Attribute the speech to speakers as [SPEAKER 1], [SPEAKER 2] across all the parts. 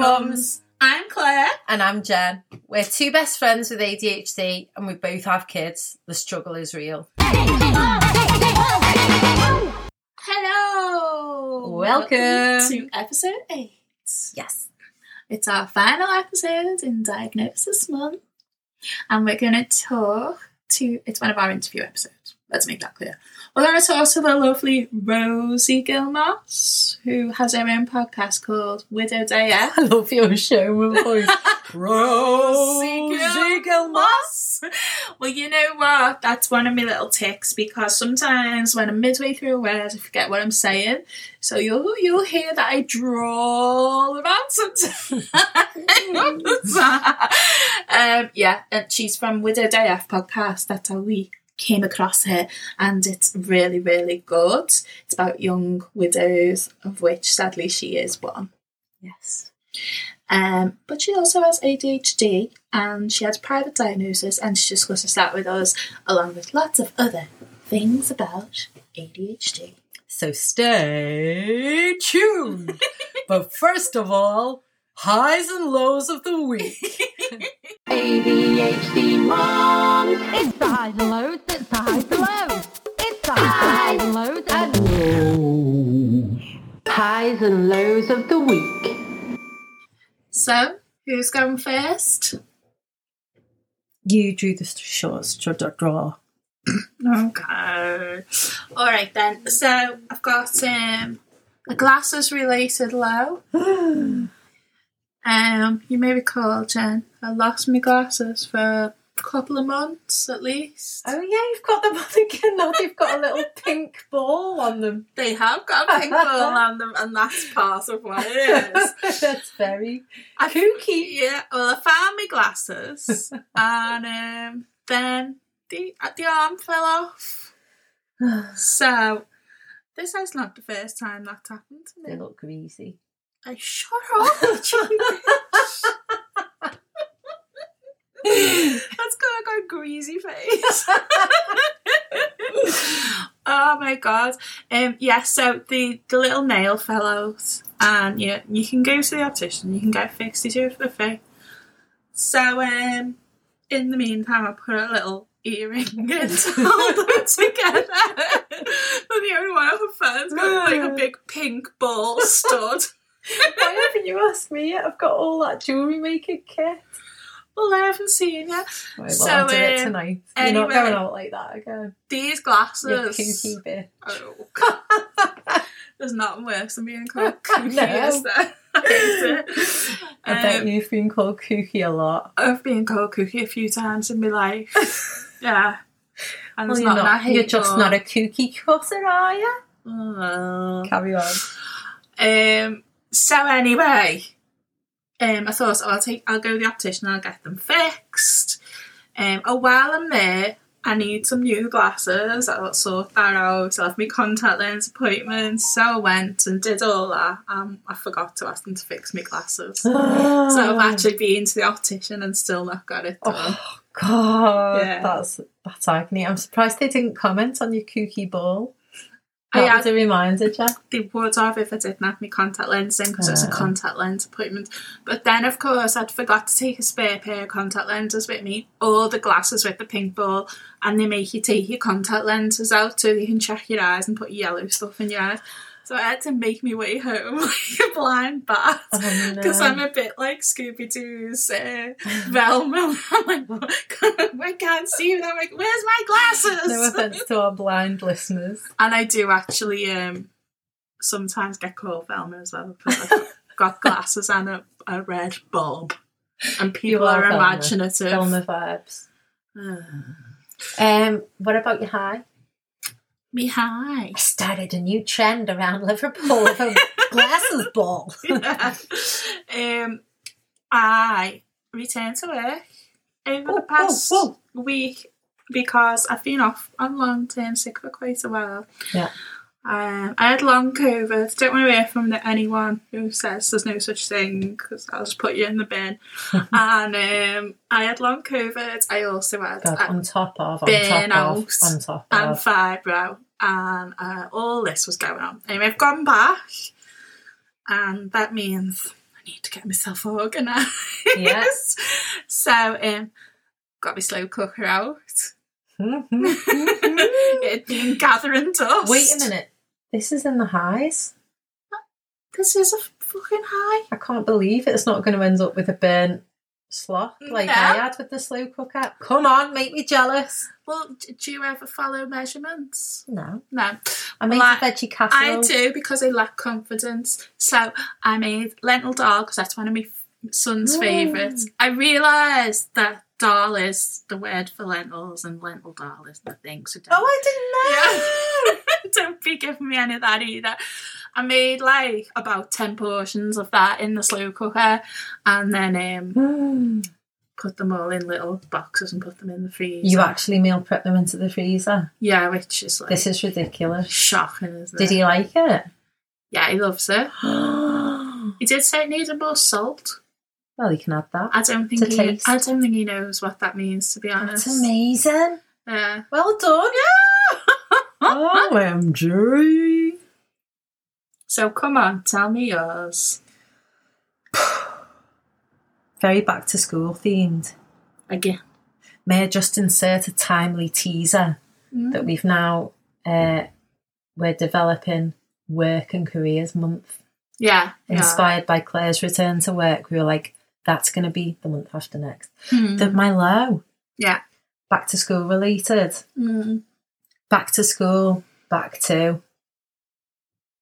[SPEAKER 1] Mums. I'm Claire.
[SPEAKER 2] And I'm Jen. We're two best friends with ADHD and we both have kids. The struggle is real.
[SPEAKER 1] Hello.
[SPEAKER 2] Welcome.
[SPEAKER 1] to episode eight.
[SPEAKER 2] Yes.
[SPEAKER 1] It's our final episode in Diagnosis Month. And we're going to talk to, it's one of our interview episodes. Let's make that clear. We're going to the lovely Rosie Gil-Moss, who has her own podcast called Widowed AF.
[SPEAKER 2] I love your show and voice.
[SPEAKER 1] Rosie
[SPEAKER 2] Rosie
[SPEAKER 1] Gil-Moss. Well, you know what? That's one of my little ticks because sometimes when I'm midway through a word, I forget what I'm saying. So you'll you'll hear that I drawl around sometimes. um, yeah, and she's from Widowed AF podcast. That's how we came across her, and it's really really good. It's about young widows, of which sadly she is one.
[SPEAKER 2] Yes.
[SPEAKER 1] Um, but she also has ADHD and she has private diagnosis and she discusses that with us along with lots of other things about ADHD.
[SPEAKER 2] So stay tuned. but first of all, highs and lows of the week.
[SPEAKER 3] ADHD mom. It's the highs and lows. It's the highs and lows. It's the highs and lows and highs and lows of the week.
[SPEAKER 1] So, who's going first?
[SPEAKER 2] You drew the short straw draw.
[SPEAKER 1] Okay. Alright then. So, I've got um, a glasses related low. Um, you may recall, Jen, I lost my glasses for a couple of months at least.
[SPEAKER 2] Oh yeah, you've got them on again now. They've got a little pink ball on them.
[SPEAKER 1] They have got a pink ball on them, and that's part of what it is.
[SPEAKER 2] That's very
[SPEAKER 1] I
[SPEAKER 2] kooky.
[SPEAKER 1] Yeah, well, I found my glasses, and um, then the uh, the arm fell off. So this is not the first time that's happened to me.
[SPEAKER 2] They look greasy.
[SPEAKER 1] I shut up. That's gonna go greasy face. oh my god. Um yeah, so the, the little nail fell out and yeah, you can go to the optician, you can get fixed, you do for free. So um in the meantime I put a little earring in to hold them together. but the only one I could find's got like a big pink ball stud.
[SPEAKER 2] Why haven't you asked me yet? I've got all that jewellery making kit.
[SPEAKER 1] Well, I haven't seen you.
[SPEAKER 2] Right, well,
[SPEAKER 1] So,
[SPEAKER 2] I'll do it
[SPEAKER 1] um,
[SPEAKER 2] tonight. You're not going out like that again.
[SPEAKER 1] These
[SPEAKER 2] You
[SPEAKER 1] glasses.
[SPEAKER 2] kooky bit.
[SPEAKER 1] Oh, God. There's nothing worse than being called kooky,
[SPEAKER 2] No.
[SPEAKER 1] is there? I.
[SPEAKER 2] I bet
[SPEAKER 1] Um,
[SPEAKER 2] you've been called kooky a lot.
[SPEAKER 1] I've been called kooky a few times in my life. yeah. And
[SPEAKER 2] Well, you're,
[SPEAKER 1] not,
[SPEAKER 2] you're just not a kooky cutter, are you?
[SPEAKER 1] Oh.
[SPEAKER 2] Carry on.
[SPEAKER 1] Um. So anyway, um, I thought oh, I'll take, I'll go to the optician, and I'll get them fixed. Um. Oh, while I'm there, I need some new glasses. I'll sort that out. I'll have my contact lens appointment. So I went and did all that. Um, I forgot to ask them to fix my glasses. So I've actually been to the optician and still not got it done.
[SPEAKER 2] Oh God,
[SPEAKER 1] Yeah.
[SPEAKER 2] that's that's agony. I'm surprised they didn't comment on your kooky ball.
[SPEAKER 1] I had-
[SPEAKER 2] a reminder, Jack.
[SPEAKER 1] they would have if I didn't have my contact lens in because it was a
[SPEAKER 2] Ah.
[SPEAKER 1] contact lens appointment. But then, of course, I'd forgot to take a spare pair of contact lenses with me, or the glasses with the pink ball, and they make you take your contact lenses out so you can check your eyes and put yellow stuff in your eyes. So I had to make my way home like a blind bat.
[SPEAKER 2] Oh,
[SPEAKER 1] Because
[SPEAKER 2] no.
[SPEAKER 1] I'm a bit like Scooby Doo's uh, Velma. I'm like, I can't see them. I'm like, where's my glasses?
[SPEAKER 2] No offense to our blind listeners.
[SPEAKER 1] And I do actually um sometimes get called Velma as well because I've got glasses and a, a red bulb. And people
[SPEAKER 2] are
[SPEAKER 1] are,
[SPEAKER 2] Velma.
[SPEAKER 1] imaginative.
[SPEAKER 2] Velma vibes. Um, what about your high?
[SPEAKER 1] Me high.
[SPEAKER 2] I started a new trend around Liverpool of a glasses ball.
[SPEAKER 1] um I returned to work over
[SPEAKER 2] Oh,
[SPEAKER 1] the past
[SPEAKER 2] oh,
[SPEAKER 1] week because I've been off on long term sick for quite a while.
[SPEAKER 2] Yeah.
[SPEAKER 1] Um, I had long COVID. Don't want to hear from the, anyone who says there's no such thing because I'll just put you in the bin. and um, I had long COVID. I also had
[SPEAKER 2] God, on top of, on
[SPEAKER 1] burn
[SPEAKER 2] top of,
[SPEAKER 1] out
[SPEAKER 2] on top of.
[SPEAKER 1] and fibro, and uh, all this was going on. Anyway, I've gone back, and that means I need to get myself organised.
[SPEAKER 2] Yeah.
[SPEAKER 1] so um, got my slow cooker out.
[SPEAKER 2] Wait
[SPEAKER 1] it had been gathering dust.
[SPEAKER 2] Wait a minute. This is in the highs.
[SPEAKER 1] This is a fucking high.
[SPEAKER 2] I can't believe it's not going to end up with a burnt slop like
[SPEAKER 1] No.
[SPEAKER 2] I had with the slow cooker. Come on, make me jealous.
[SPEAKER 1] Well, do you ever follow measurements?
[SPEAKER 2] No.
[SPEAKER 1] No.
[SPEAKER 2] I made
[SPEAKER 1] Well,
[SPEAKER 2] a veggie casserole.
[SPEAKER 1] I do because I lack confidence. So I made lentil dal because that's one of my son's
[SPEAKER 2] Mm.
[SPEAKER 1] favourites. I realised that dal is the word for lentils and lentil dal is the thing. So
[SPEAKER 2] Oh, I didn't know.
[SPEAKER 1] yeah. don't be giving me any of that either. I made like about 10 portions of that in the slow cooker and then um,
[SPEAKER 2] Mm.
[SPEAKER 1] put them all in little boxes and put them in the freezer.
[SPEAKER 2] You actually meal prep them into the freezer.
[SPEAKER 1] Yeah, which is like
[SPEAKER 2] This is ridiculous.
[SPEAKER 1] shocking, isn't
[SPEAKER 2] Did
[SPEAKER 1] it?
[SPEAKER 2] Did he like it?
[SPEAKER 1] Yeah, he loves it. He did say it needed more salt.
[SPEAKER 2] Well, he can add that.
[SPEAKER 1] I don't think he,
[SPEAKER 2] taste.
[SPEAKER 1] I don't think he knows what that means. To be honest,
[SPEAKER 2] That's amazing.
[SPEAKER 1] Yeah.
[SPEAKER 2] Well done. OMG.
[SPEAKER 1] So come on, tell me yours
[SPEAKER 2] Very back to school themed.
[SPEAKER 1] again.
[SPEAKER 2] May I just insert a timely teaser
[SPEAKER 1] Mm.
[SPEAKER 2] that we've now uh, we're developing work and careers month
[SPEAKER 1] Yeah, yeah.
[SPEAKER 2] inspired by Claire's return to work. We were like, that's going to be the month after next.
[SPEAKER 1] Hmm.
[SPEAKER 2] The, my low,
[SPEAKER 1] yeah.
[SPEAKER 2] back to school related.
[SPEAKER 1] Mm.
[SPEAKER 2] Back to school, back to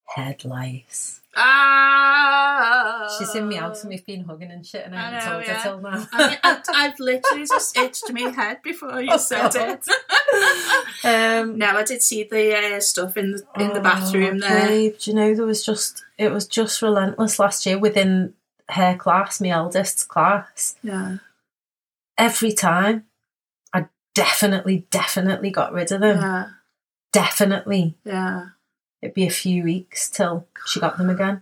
[SPEAKER 2] head lice.
[SPEAKER 1] Ah.
[SPEAKER 2] She's in me house and we've been hugging and shit and I
[SPEAKER 1] I
[SPEAKER 2] haven't
[SPEAKER 1] know,
[SPEAKER 2] told
[SPEAKER 1] yeah.
[SPEAKER 2] her till now.
[SPEAKER 1] I mean, I, I've literally just itched my head before you
[SPEAKER 2] Oh,
[SPEAKER 1] said
[SPEAKER 2] God.
[SPEAKER 1] it.
[SPEAKER 2] um,
[SPEAKER 1] no, I did see the uh, stuff in the in the
[SPEAKER 2] Oh,
[SPEAKER 1] bathroom there.
[SPEAKER 2] babe, do you know there was just it was just relentless last year within her class, my eldest's class.
[SPEAKER 1] Yeah,
[SPEAKER 2] Every time, I definitely, definitely got rid of them.
[SPEAKER 1] yeah,
[SPEAKER 2] Definitely,
[SPEAKER 1] yeah.
[SPEAKER 2] it'd be a few weeks till she got them again,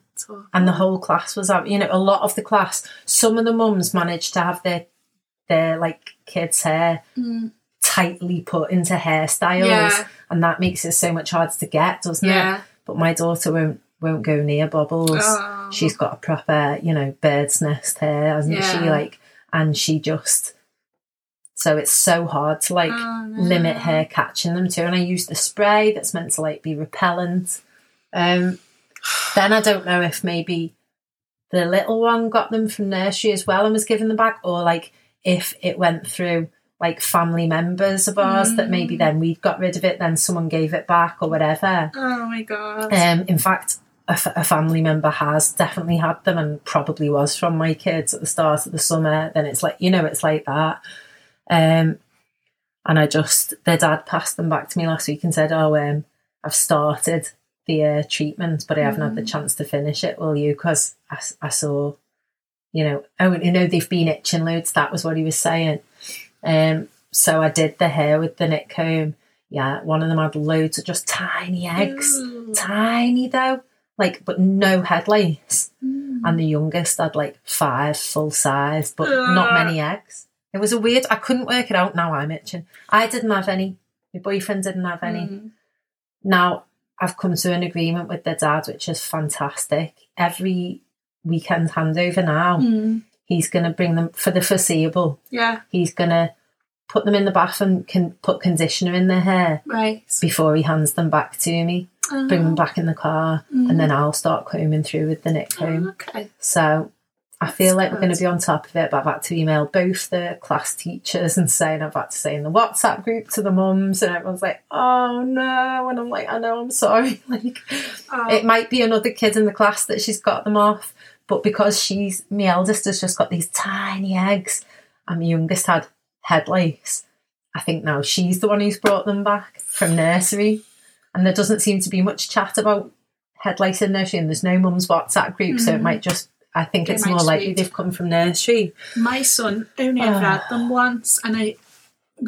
[SPEAKER 2] and the whole class was out. You know, a lot of the class. Some of the mums managed to have their their like kids' hair
[SPEAKER 1] Mm.
[SPEAKER 2] tightly put into hairstyles,
[SPEAKER 1] Yeah.
[SPEAKER 2] and that makes it so much harder to get, doesn't it? But my daughter won't won't go near bubbles.
[SPEAKER 1] Oh.
[SPEAKER 2] She's got a proper, you know, bird's nest hair, hasn't she? Like, and she just. So it's so hard to like
[SPEAKER 1] Oh, no.
[SPEAKER 2] limit hair catching them too. And I use the spray that's meant to like be repellent. Um, then I don't know if maybe the little one got them from nursery as well and was given them back, or like if it went through like family members of ours that maybe
[SPEAKER 1] Mm.
[SPEAKER 2] then we got rid of it, then someone gave it back or whatever.
[SPEAKER 1] Oh my god.
[SPEAKER 2] Um, in fact, a, f- a family member has definitely had them and probably was from my kids at the start of the summer. Then it's like, you know, it's like that. Um, and I just, their dad passed them back to me last week and said, Oh, um, I've started the uh, treatment, but I haven't had the chance to finish it. Will you? Because I saw, you know, oh, you know, they've been itching loads. That was what he was saying. Um, so I did the hair with the nit comb. Yeah, one of them had loads of just tiny eggs
[SPEAKER 1] Ooh.
[SPEAKER 2] tiny though, like but no head lace.
[SPEAKER 1] Mm.
[SPEAKER 2] And the youngest had like five full size, but not many eggs. It was a weird. I couldn't work it out. Now I'm itching. I didn't have any. My boyfriend didn't have any.
[SPEAKER 1] Mm.
[SPEAKER 2] Now I've come to an agreement with their dad, which is fantastic. Every weekend handover now,
[SPEAKER 1] Mm.
[SPEAKER 2] he's going to bring them for the foreseeable.
[SPEAKER 1] Yeah,
[SPEAKER 2] He's going to put them in the bath and can put conditioner in their hair
[SPEAKER 1] right.
[SPEAKER 2] before he hands them back to me. bring them
[SPEAKER 1] Uh,
[SPEAKER 2] back in the car,
[SPEAKER 1] Mm.
[SPEAKER 2] and then I'll start combing through with the nit comb.
[SPEAKER 1] Okay.
[SPEAKER 2] So I feel like we're going to be on top of it, but I've had to email both the class teachers and say, and I've had to say in the WhatsApp group to the mums, and everyone's like, "Oh no!" And I'm like, "I know, I'm sorry." Like,
[SPEAKER 1] Oh,
[SPEAKER 2] it might be another kid in the class that she's got them off, but because she's my eldest has just got these tiny eggs, and my youngest had head lace. I think now she's the one who's brought them back from nursery, and there doesn't seem to be much chat about head lace in nursery, and there's no mum's WhatsApp group, so it
[SPEAKER 1] Mm.
[SPEAKER 2] might just. I think
[SPEAKER 1] It
[SPEAKER 2] it's more likely they've come from nursery.
[SPEAKER 1] my son only ever had ah. them once, and I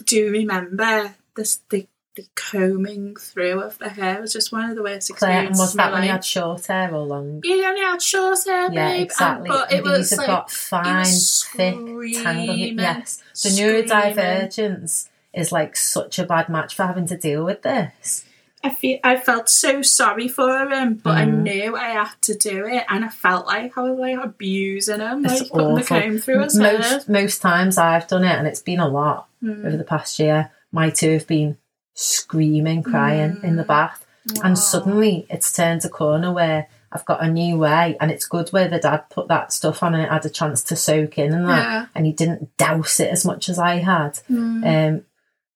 [SPEAKER 1] do remember this the, the combing through of the hair was just one of the worst
[SPEAKER 2] Claire,
[SPEAKER 1] experiences.
[SPEAKER 2] was
[SPEAKER 1] of my
[SPEAKER 2] that when
[SPEAKER 1] life.
[SPEAKER 2] had short hair or long?
[SPEAKER 1] You only had short hair,
[SPEAKER 2] Yeah,
[SPEAKER 1] babe,
[SPEAKER 2] exactly.
[SPEAKER 1] And, but
[SPEAKER 2] And
[SPEAKER 1] it
[SPEAKER 2] these
[SPEAKER 1] was
[SPEAKER 2] have
[SPEAKER 1] like
[SPEAKER 2] got fine, thick, tangled. Yes, the
[SPEAKER 1] screaming.
[SPEAKER 2] neurodivergence is like such a bad match for having to deal with this.
[SPEAKER 1] I feel I felt so sorry for him, but I
[SPEAKER 2] Mm.
[SPEAKER 1] knew I had to do it, and I felt like I was like abusing him,
[SPEAKER 2] It's
[SPEAKER 1] like putting the comb through his
[SPEAKER 2] most most times I've done it, and it's been a lot
[SPEAKER 1] Mm.
[SPEAKER 2] over the past year. My two have been screaming, crying in the bath, and suddenly it's turned a corner where I've got a new way, and it's good where the dad put that stuff on and it had a chance to soak in and that,
[SPEAKER 1] Yeah.
[SPEAKER 2] and he didn't douse it as much as I had.
[SPEAKER 1] Mm.
[SPEAKER 2] Um,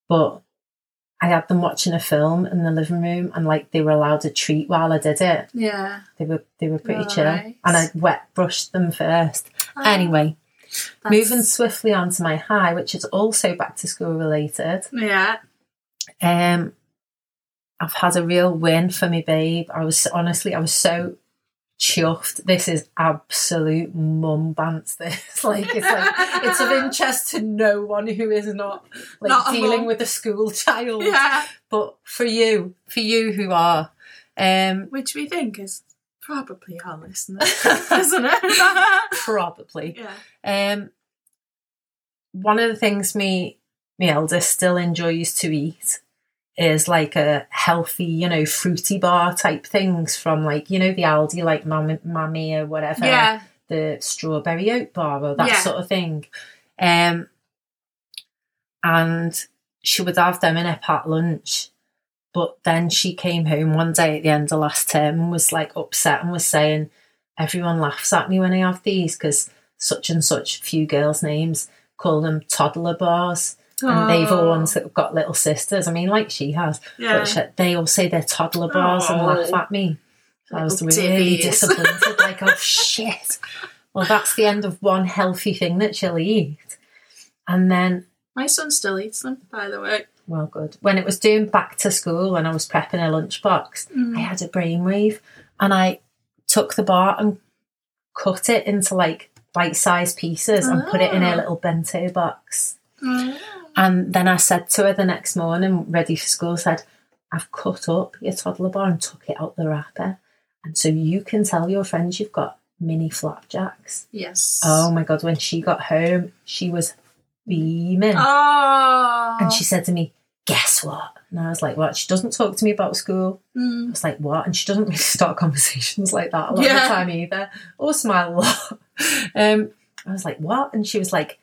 [SPEAKER 2] but I had them watching a film in the living room, and like they were allowed a treat while I did it.
[SPEAKER 1] yeah.
[SPEAKER 2] They were they were pretty
[SPEAKER 1] Oh,
[SPEAKER 2] chill, and I wet brushed them first. Anyway,
[SPEAKER 1] That's-
[SPEAKER 2] moving swiftly on to my high, which is also back to school related.
[SPEAKER 1] Yeah.
[SPEAKER 2] Um, I've had a real win for me, babe. I was honestly, I was so chuffed. This is absolute mum bants. This like it's like it's of interest to no one who is not like
[SPEAKER 1] Not
[SPEAKER 2] dealing with a school child.
[SPEAKER 1] Yeah.
[SPEAKER 2] But for you, for you who are, um,
[SPEAKER 1] Which we think is probably our listeners, isn't it?
[SPEAKER 2] probably.
[SPEAKER 1] yeah.
[SPEAKER 2] Um, one of the things me my eldest still enjoys to eat is like a healthy, you know, fruity bar type things from like you know the Aldi like Mam- Mamia or whatever,
[SPEAKER 1] Yeah.
[SPEAKER 2] the strawberry oat bar or that
[SPEAKER 1] Yeah.
[SPEAKER 2] sort of thing. Um, and she would have them in her pat lunch. But then she came home one day at the end of last term and was like upset and was saying, Everyone laughs at me when I have these because such and such few girls' names call them toddler bars. And they've all
[SPEAKER 1] Oh.
[SPEAKER 2] ones that have got little sisters. I mean, like she has.
[SPEAKER 1] Yeah.
[SPEAKER 2] But she, they all say they're toddler bars and laugh
[SPEAKER 1] Oh.
[SPEAKER 2] at me. So I was really disappointed. like, oh shit. Well, that's the end of one healthy thing that she'll eat. And then
[SPEAKER 1] My son still eats them, by the way.
[SPEAKER 2] well, good. When it was doing back to school and I was prepping a lunchbox,
[SPEAKER 1] Mm.
[SPEAKER 2] I had a brainwave and I took the bar and cut it into like bite sized pieces and put it in a
[SPEAKER 1] Ah.
[SPEAKER 2] little bento box.
[SPEAKER 1] Oh.
[SPEAKER 2] And then I said to her the next morning, ready for school, said, I've cut up your toddler bar and took it out the wrapper. And so you can tell your friends you've got mini flapjacks.
[SPEAKER 1] Yes.
[SPEAKER 2] Oh my God, when she got home, she was beaming.
[SPEAKER 1] Oh.
[SPEAKER 2] And she said to me, Guess what? And I was like, What? She doesn't talk to me about school. I
[SPEAKER 1] Mm.
[SPEAKER 2] was like, What? And she doesn't really start conversations like that a lot of the time either, or smile a lot. Um, I was like, What? And she was like,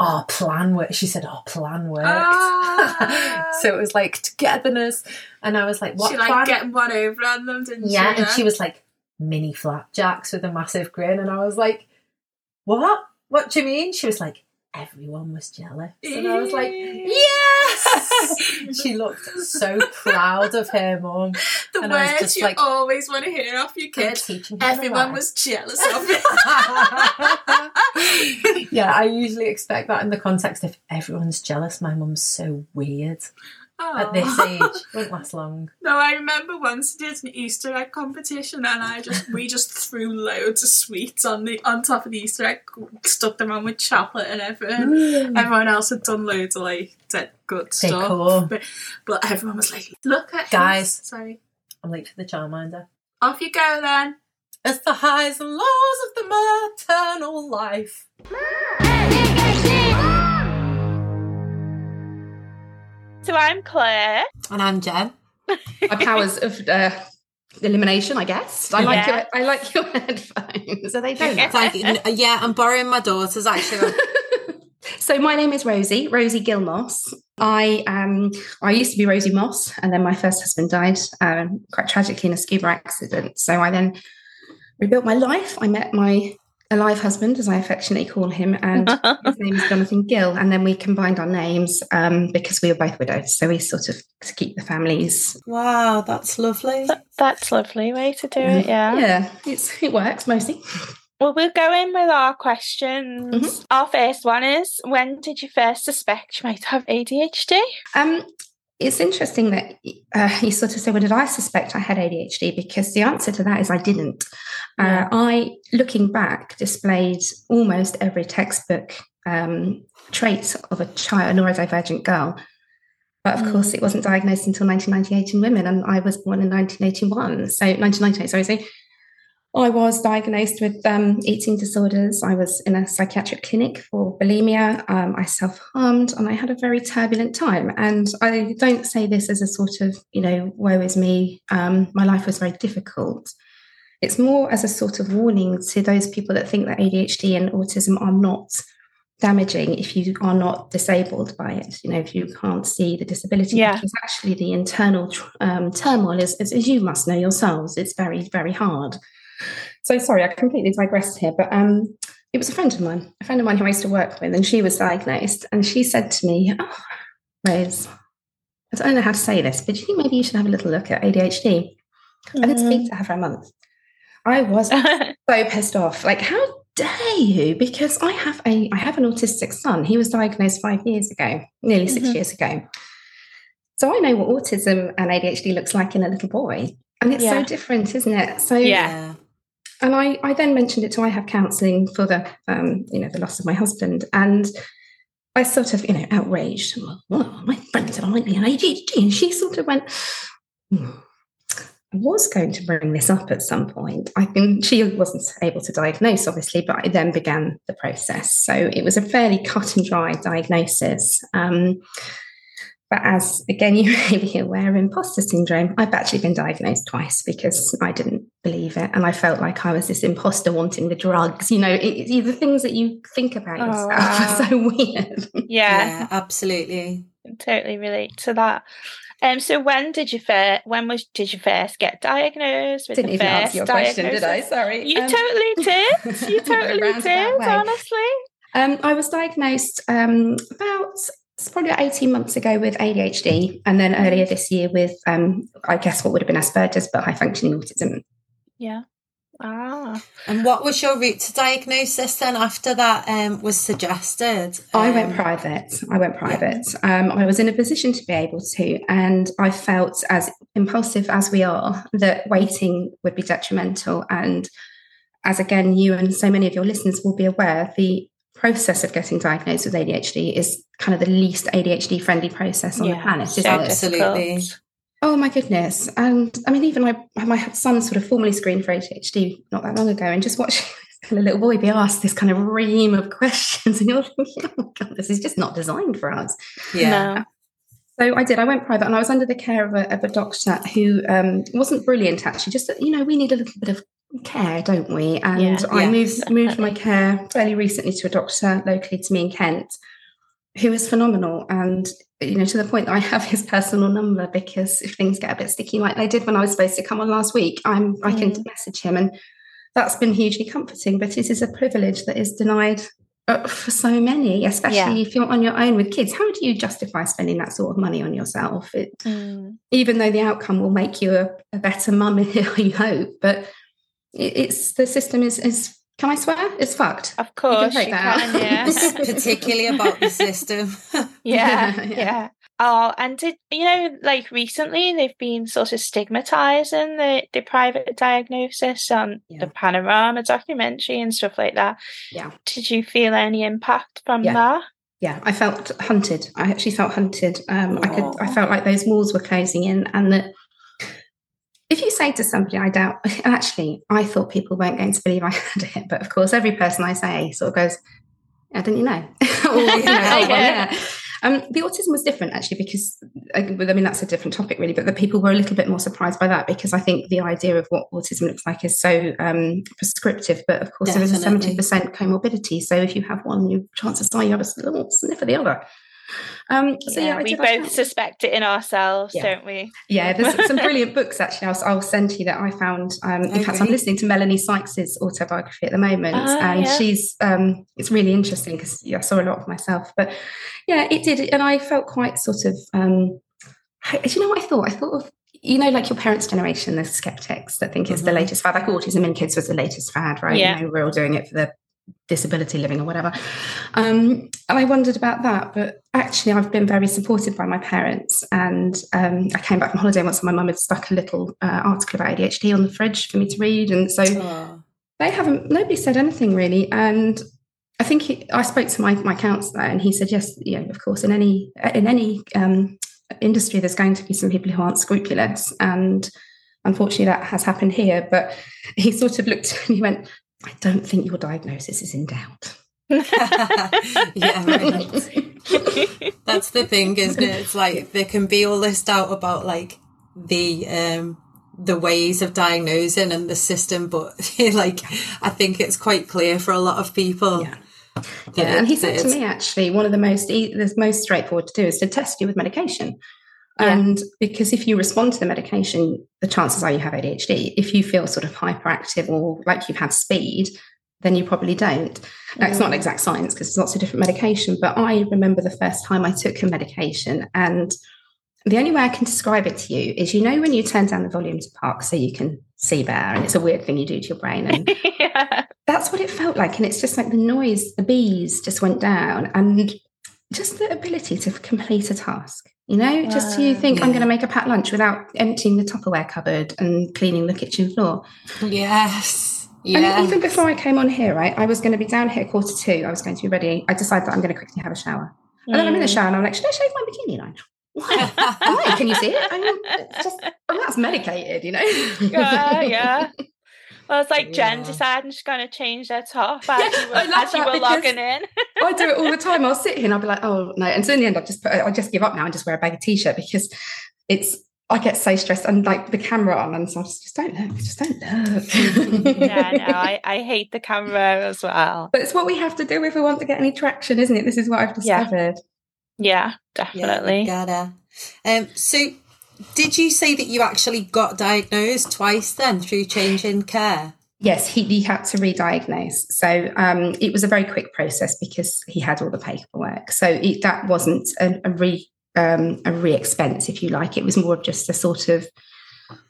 [SPEAKER 2] Our plan worked. She said, Our plan worked.
[SPEAKER 1] Ah.
[SPEAKER 2] so it was like togetherness. And I was like, What
[SPEAKER 1] she
[SPEAKER 2] plan?
[SPEAKER 1] like getting one over on them, didn't
[SPEAKER 2] yeah.
[SPEAKER 1] she? Yeah.
[SPEAKER 2] And she was like, Mini flapjacks with a massive grin. And I was like, What? What do you mean? She was like, Everyone was jealous. And I was like, Yes! she looked so proud of her mum.
[SPEAKER 1] the
[SPEAKER 2] and I was just
[SPEAKER 1] you
[SPEAKER 2] like-
[SPEAKER 1] always want to hear off your
[SPEAKER 2] I'm
[SPEAKER 1] kid.
[SPEAKER 2] teaching
[SPEAKER 1] Everyone was jealous of it.
[SPEAKER 2] yeah, I usually expect that in the context if everyone's jealous, my mum's so weird at this
[SPEAKER 1] Aw.
[SPEAKER 2] age. Won't last long.
[SPEAKER 1] No, I remember once I did an Easter egg competition, and I just we just threw loads of sweets on the on top of the Easter egg, stuck them on with chocolate and everything. Mm. Everyone else had done loads of like dead good stuff,
[SPEAKER 2] Decor.
[SPEAKER 1] but but everyone was like, "Look at
[SPEAKER 2] Guys.
[SPEAKER 1] us." Sorry,
[SPEAKER 2] I'm late for the childminder.
[SPEAKER 1] off you go then.
[SPEAKER 2] It's the highs and lows of the maternal life.
[SPEAKER 4] So I'm Claire.
[SPEAKER 2] And I'm Jen.
[SPEAKER 5] my powers of uh, elimination, I guess. I like
[SPEAKER 4] Yeah.
[SPEAKER 5] your I like your headphones. Are they?
[SPEAKER 2] Thank you. Uh, Yeah, I'm borrowing my daughter's actually.
[SPEAKER 5] So my name is Rosie, Rosie Gil-Moss. I um I used to be Rosie Moss, and then my first husband died um, quite tragically in a scuba accident. So I then rebuilt my life. I met my alive husband, as I affectionately call him, and his name is Jonathan Gil. And then we combined our names um, because we were both widows. So we sort of to keep the families.
[SPEAKER 2] wow, that's lovely.
[SPEAKER 4] That's lovely way to do it, yeah.
[SPEAKER 5] Yeah, it's it works mostly.
[SPEAKER 4] Well, we'll go in with our questions.
[SPEAKER 5] Mhm.
[SPEAKER 4] Our first one is when did you first suspect you might have ADHD?
[SPEAKER 5] Um, it's interesting that uh, you sort of say, "Well, did I suspect I had ADHD?" Because the answer to that is I didn't. Uh, I, looking back, displayed almost every textbook um, trait of a child, a neurodivergent girl. But of course, it wasn't diagnosed until 1998 in women, and I was born in 1981. So 1998, sorry. So I was diagnosed with um, eating disorders. I was in a psychiatric clinic for bulimia. Um, I self harmed and I had a very turbulent time. And I don't say this as a sort of, you know, woe is me. Um, my life was very difficult. It's more as a sort of warning to those people that think that ADHD and autism are not damaging if you are not disabled by it you know if you can't see the disability
[SPEAKER 4] Yeah.
[SPEAKER 5] because actually the internal um, turmoil is, is as you must know yourselves it's very very hard so sorry i completely digressed here but um it was a friend of mine a friend of mine who i used to work with and she was diagnosed and she said to me oh rose i don't know how to say this but do you think maybe you should have a little look at adhd i didn't speak to her for a month i was
[SPEAKER 4] Mm.
[SPEAKER 5] so pissed off. Like, how dare you? Because I have a I have an autistic son. He was diagnosed five years ago, nearly 6
[SPEAKER 4] Mhm.
[SPEAKER 5] years ago. So I know what autism and ADHD looks like in a little boy. And it's so different, isn't it? So
[SPEAKER 4] Yeah.
[SPEAKER 5] And I, I then mentioned it to I have counselling for the um, you know, the loss of my husband. And I sort of, you know, outraged. Well, my friend said I might be an ADHD. And she sort of went, "Hmm, I was going to bring this up at some point. I think she wasn't able to diagnose, obviously, but I then began the process. So it was a fairly cut and dry diagnosis. Um, but as again, you may be aware, imposter syndrome, I've actually been diagnosed twice because I didn't believe it. And I felt like I was this imposter wanting the drugs. You know, it, it- the things that you think about
[SPEAKER 4] Oh,
[SPEAKER 5] yourself
[SPEAKER 4] wow.
[SPEAKER 5] are so weird.
[SPEAKER 4] yeah.
[SPEAKER 2] Yeah, absolutely.
[SPEAKER 4] totally relate to that. Um, so when did you first? When was did you first get diagnosed with
[SPEAKER 5] Didn't
[SPEAKER 4] the
[SPEAKER 5] even
[SPEAKER 4] first
[SPEAKER 5] answer your question, did I? Sorry.
[SPEAKER 4] You
[SPEAKER 5] Um,
[SPEAKER 4] totally did. You totally did. Honestly.
[SPEAKER 5] Um, I was diagnosed um, about it's probably about 18 months ago with ADHD, and then earlier this year with, um, I guess, what would have been Asperger's, but high functioning autism.
[SPEAKER 4] Yeah. Ah.
[SPEAKER 2] And what was your route to diagnosis then after that um, was suggested?
[SPEAKER 5] I went
[SPEAKER 2] Um,
[SPEAKER 5] private. I went private. Um, I was in a position to be able to, and I felt as impulsive as we are that waiting would be detrimental. And as again, you and so many of your listeners will be aware, the process of getting diagnosed with ADHD is kind of the least ADHD friendly process on the planet,
[SPEAKER 4] so
[SPEAKER 5] isn't it?
[SPEAKER 2] Absolutely.
[SPEAKER 4] Difficult.
[SPEAKER 5] Oh my goodness! And I mean, even my my son sort of formally screened for ADHD not that long ago, and just watching this kind of little boy be asked this kind of ream of questions, and you're thinking, "Oh my god, this is just not designed for us."
[SPEAKER 2] Yeah.
[SPEAKER 4] No.
[SPEAKER 5] So I did. I went private, and I was under the care of a, of a doctor who um, wasn't brilliant. Actually, just that, you know, we need a little bit of care, don't we? And
[SPEAKER 4] Yeah.
[SPEAKER 5] I
[SPEAKER 2] Yeah,
[SPEAKER 5] moved moved my care fairly recently to a doctor locally to me in Kent, who was phenomenal. And you know, to the point that I have his personal number because if things get a bit sticky, like they did when I was supposed to come on last week, I'm I can
[SPEAKER 4] Mm.
[SPEAKER 5] message him, and that's been hugely comforting. But it is a privilege that is denied uh, for so many, especially if you're on your own with kids. How do you justify spending that sort of money on yourself? It,
[SPEAKER 4] Mm.
[SPEAKER 5] even though the outcome will make you a, a better mum, you hope, but it, it's the system is is. Can I swear? It's fucked.
[SPEAKER 4] Of course
[SPEAKER 5] take
[SPEAKER 4] you
[SPEAKER 5] that
[SPEAKER 4] can.
[SPEAKER 5] out.
[SPEAKER 4] Yeah.
[SPEAKER 2] Particularly about the system.
[SPEAKER 4] yeah,
[SPEAKER 5] Yeah,
[SPEAKER 4] yeah.
[SPEAKER 5] yeah.
[SPEAKER 4] Oh, and did you know, like recently, they've been sort of stigmatizing the, the private diagnosis on
[SPEAKER 5] Yeah.
[SPEAKER 4] the Panorama documentary and stuff like that.
[SPEAKER 5] Yeah.
[SPEAKER 4] Did you feel any impact from
[SPEAKER 5] Yeah.
[SPEAKER 4] that?
[SPEAKER 5] yeah, I felt hunted. I actually felt hunted. Um, I could. I felt like those walls were closing in, and that if you say to somebody, "I doubt," actually, I thought people weren't going to believe I had it, but of course, every person I say sort of goes, "Yeah, didn't you know?" or, you know, "Oh, well,
[SPEAKER 4] Yeah.
[SPEAKER 5] yeah. Um, the autism was different actually because I I mean that's a different topic really, but the people were a little bit more surprised by that because I think the idea of what autism looks like is so um, prescriptive. But of course, there is a seventy percent comorbidity. So if you have one, you chances are you have a little sniff of the other. Um, so yeah, I
[SPEAKER 4] we both suspect it in ourselves,
[SPEAKER 5] Yeah.
[SPEAKER 4] don't we?
[SPEAKER 5] yeah, there's some brilliant books actually. I'll, I'll send to you that I found. Um, in
[SPEAKER 2] Oh,
[SPEAKER 5] fact, I'm listening to Melanie Sykes's autobiography at the moment,
[SPEAKER 4] Ah,
[SPEAKER 5] and
[SPEAKER 4] yeah.
[SPEAKER 5] she's um, it's really interesting because yeah, I saw a lot of myself. But yeah, it did, and I felt quite sort of. Um, I- do you know what I thought? I thought of you know, like your parents' generation, the skeptics that think it's the
[SPEAKER 2] Mhm.
[SPEAKER 5] latest fad. Like autism in kids was the latest fad, right?
[SPEAKER 4] Yeah.
[SPEAKER 5] You know, we're all doing it for the disability living or whatever. Um, and I wondered about that, but actually, I've been very supported by my parents. And um, I came back from holiday once, and my mum had stuck a little uh, article about ADHD on the fridge for me to read, and so
[SPEAKER 2] Oh,
[SPEAKER 5] they haven't. Nobody said anything really, and. I think he, I spoke to my, my counsellor and he said, yes, you know, of course, in any in any um, industry, there's going to be some people who aren't scrupulous, and unfortunately, that has happened here. But he sort of looked and he went, I don't think your diagnosis is in doubt.
[SPEAKER 2] yeah, right. That's the thing, isn't it? It's like there can be all this doubt about like the um the ways of diagnosing and the system, but like I think it's quite clear for a lot of people.
[SPEAKER 5] Yeah. Yeah, and he said to me actually, one of the most the most straightforward to do is to test you with medication. Yeah. And because if you respond to the medication, the chances are you have ADHD. If you feel sort of hyperactive or like you've had speed, then you probably don't. Now, it's not an mm. exact science because there's lots of different medication, but I remember the first time I took a medication and the only way I can describe it to you is you know when you turn down the volume to park so you can see better, and it's a weird thing you do to your brain. And yeah. that's what it felt like. And it's just like the noise, the bees just went down, and just the ability to complete a task. You know, wow. just you think yeah. I'm going to make a packed lunch without emptying the Tupperware cupboard and cleaning the kitchen floor.
[SPEAKER 2] Yes.
[SPEAKER 5] Yeah. And even before I came on here, right, I was going to be down here quarter two. I was going to be ready. I decided that I'm going to quickly have a shower. And then I'm in the mm. shower and I'm like, should I shave my bikini line? Why? Why? Can you see it? I mean, it's just, that's medicated, you know?
[SPEAKER 4] yeah, yeah. Well, it's like Jen yeah. deciding she's going to change her top as yeah, you were, as you were logging in.
[SPEAKER 5] I do it all the time. I'll sit here and I'll be like, oh no. And so in the end, I just put, I just give up now and just wear a baggy t-shirt because it's I get so stressed and like the camera on and so I just, just don't look, just don't
[SPEAKER 4] look. yeah, no, I, I hate the camera as well.
[SPEAKER 5] But it's what we have to do if we want to get any traction, isn't it? This is what I've discovered.
[SPEAKER 4] Yeah, definitely.
[SPEAKER 2] Yeah, gotta. Um, so, did you say that you actually got diagnosed twice then through change in care?
[SPEAKER 5] Yes, he, he had to re-diagnose. So um, it was a very quick process because he had all the paperwork. So it, that wasn't a, a re um, a re-expense, if you like. It was more of just a sort of,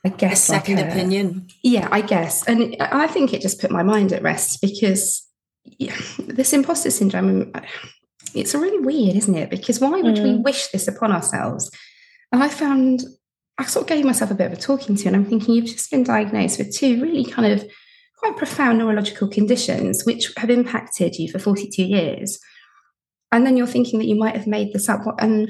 [SPEAKER 5] I guess,
[SPEAKER 2] a second
[SPEAKER 5] like
[SPEAKER 2] a, opinion.
[SPEAKER 5] Yeah, I guess, and I think it just put my mind at rest because yeah, this imposter syndrome it's really weird, isn't it? Because why would mm. we wish this upon ourselves? And I found I sort of gave myself a bit of a talking to, and I'm thinking you've just been diagnosed with two really kind of quite profound neurological conditions which have impacted you for 42 years. And then you're thinking that you might have made this up. And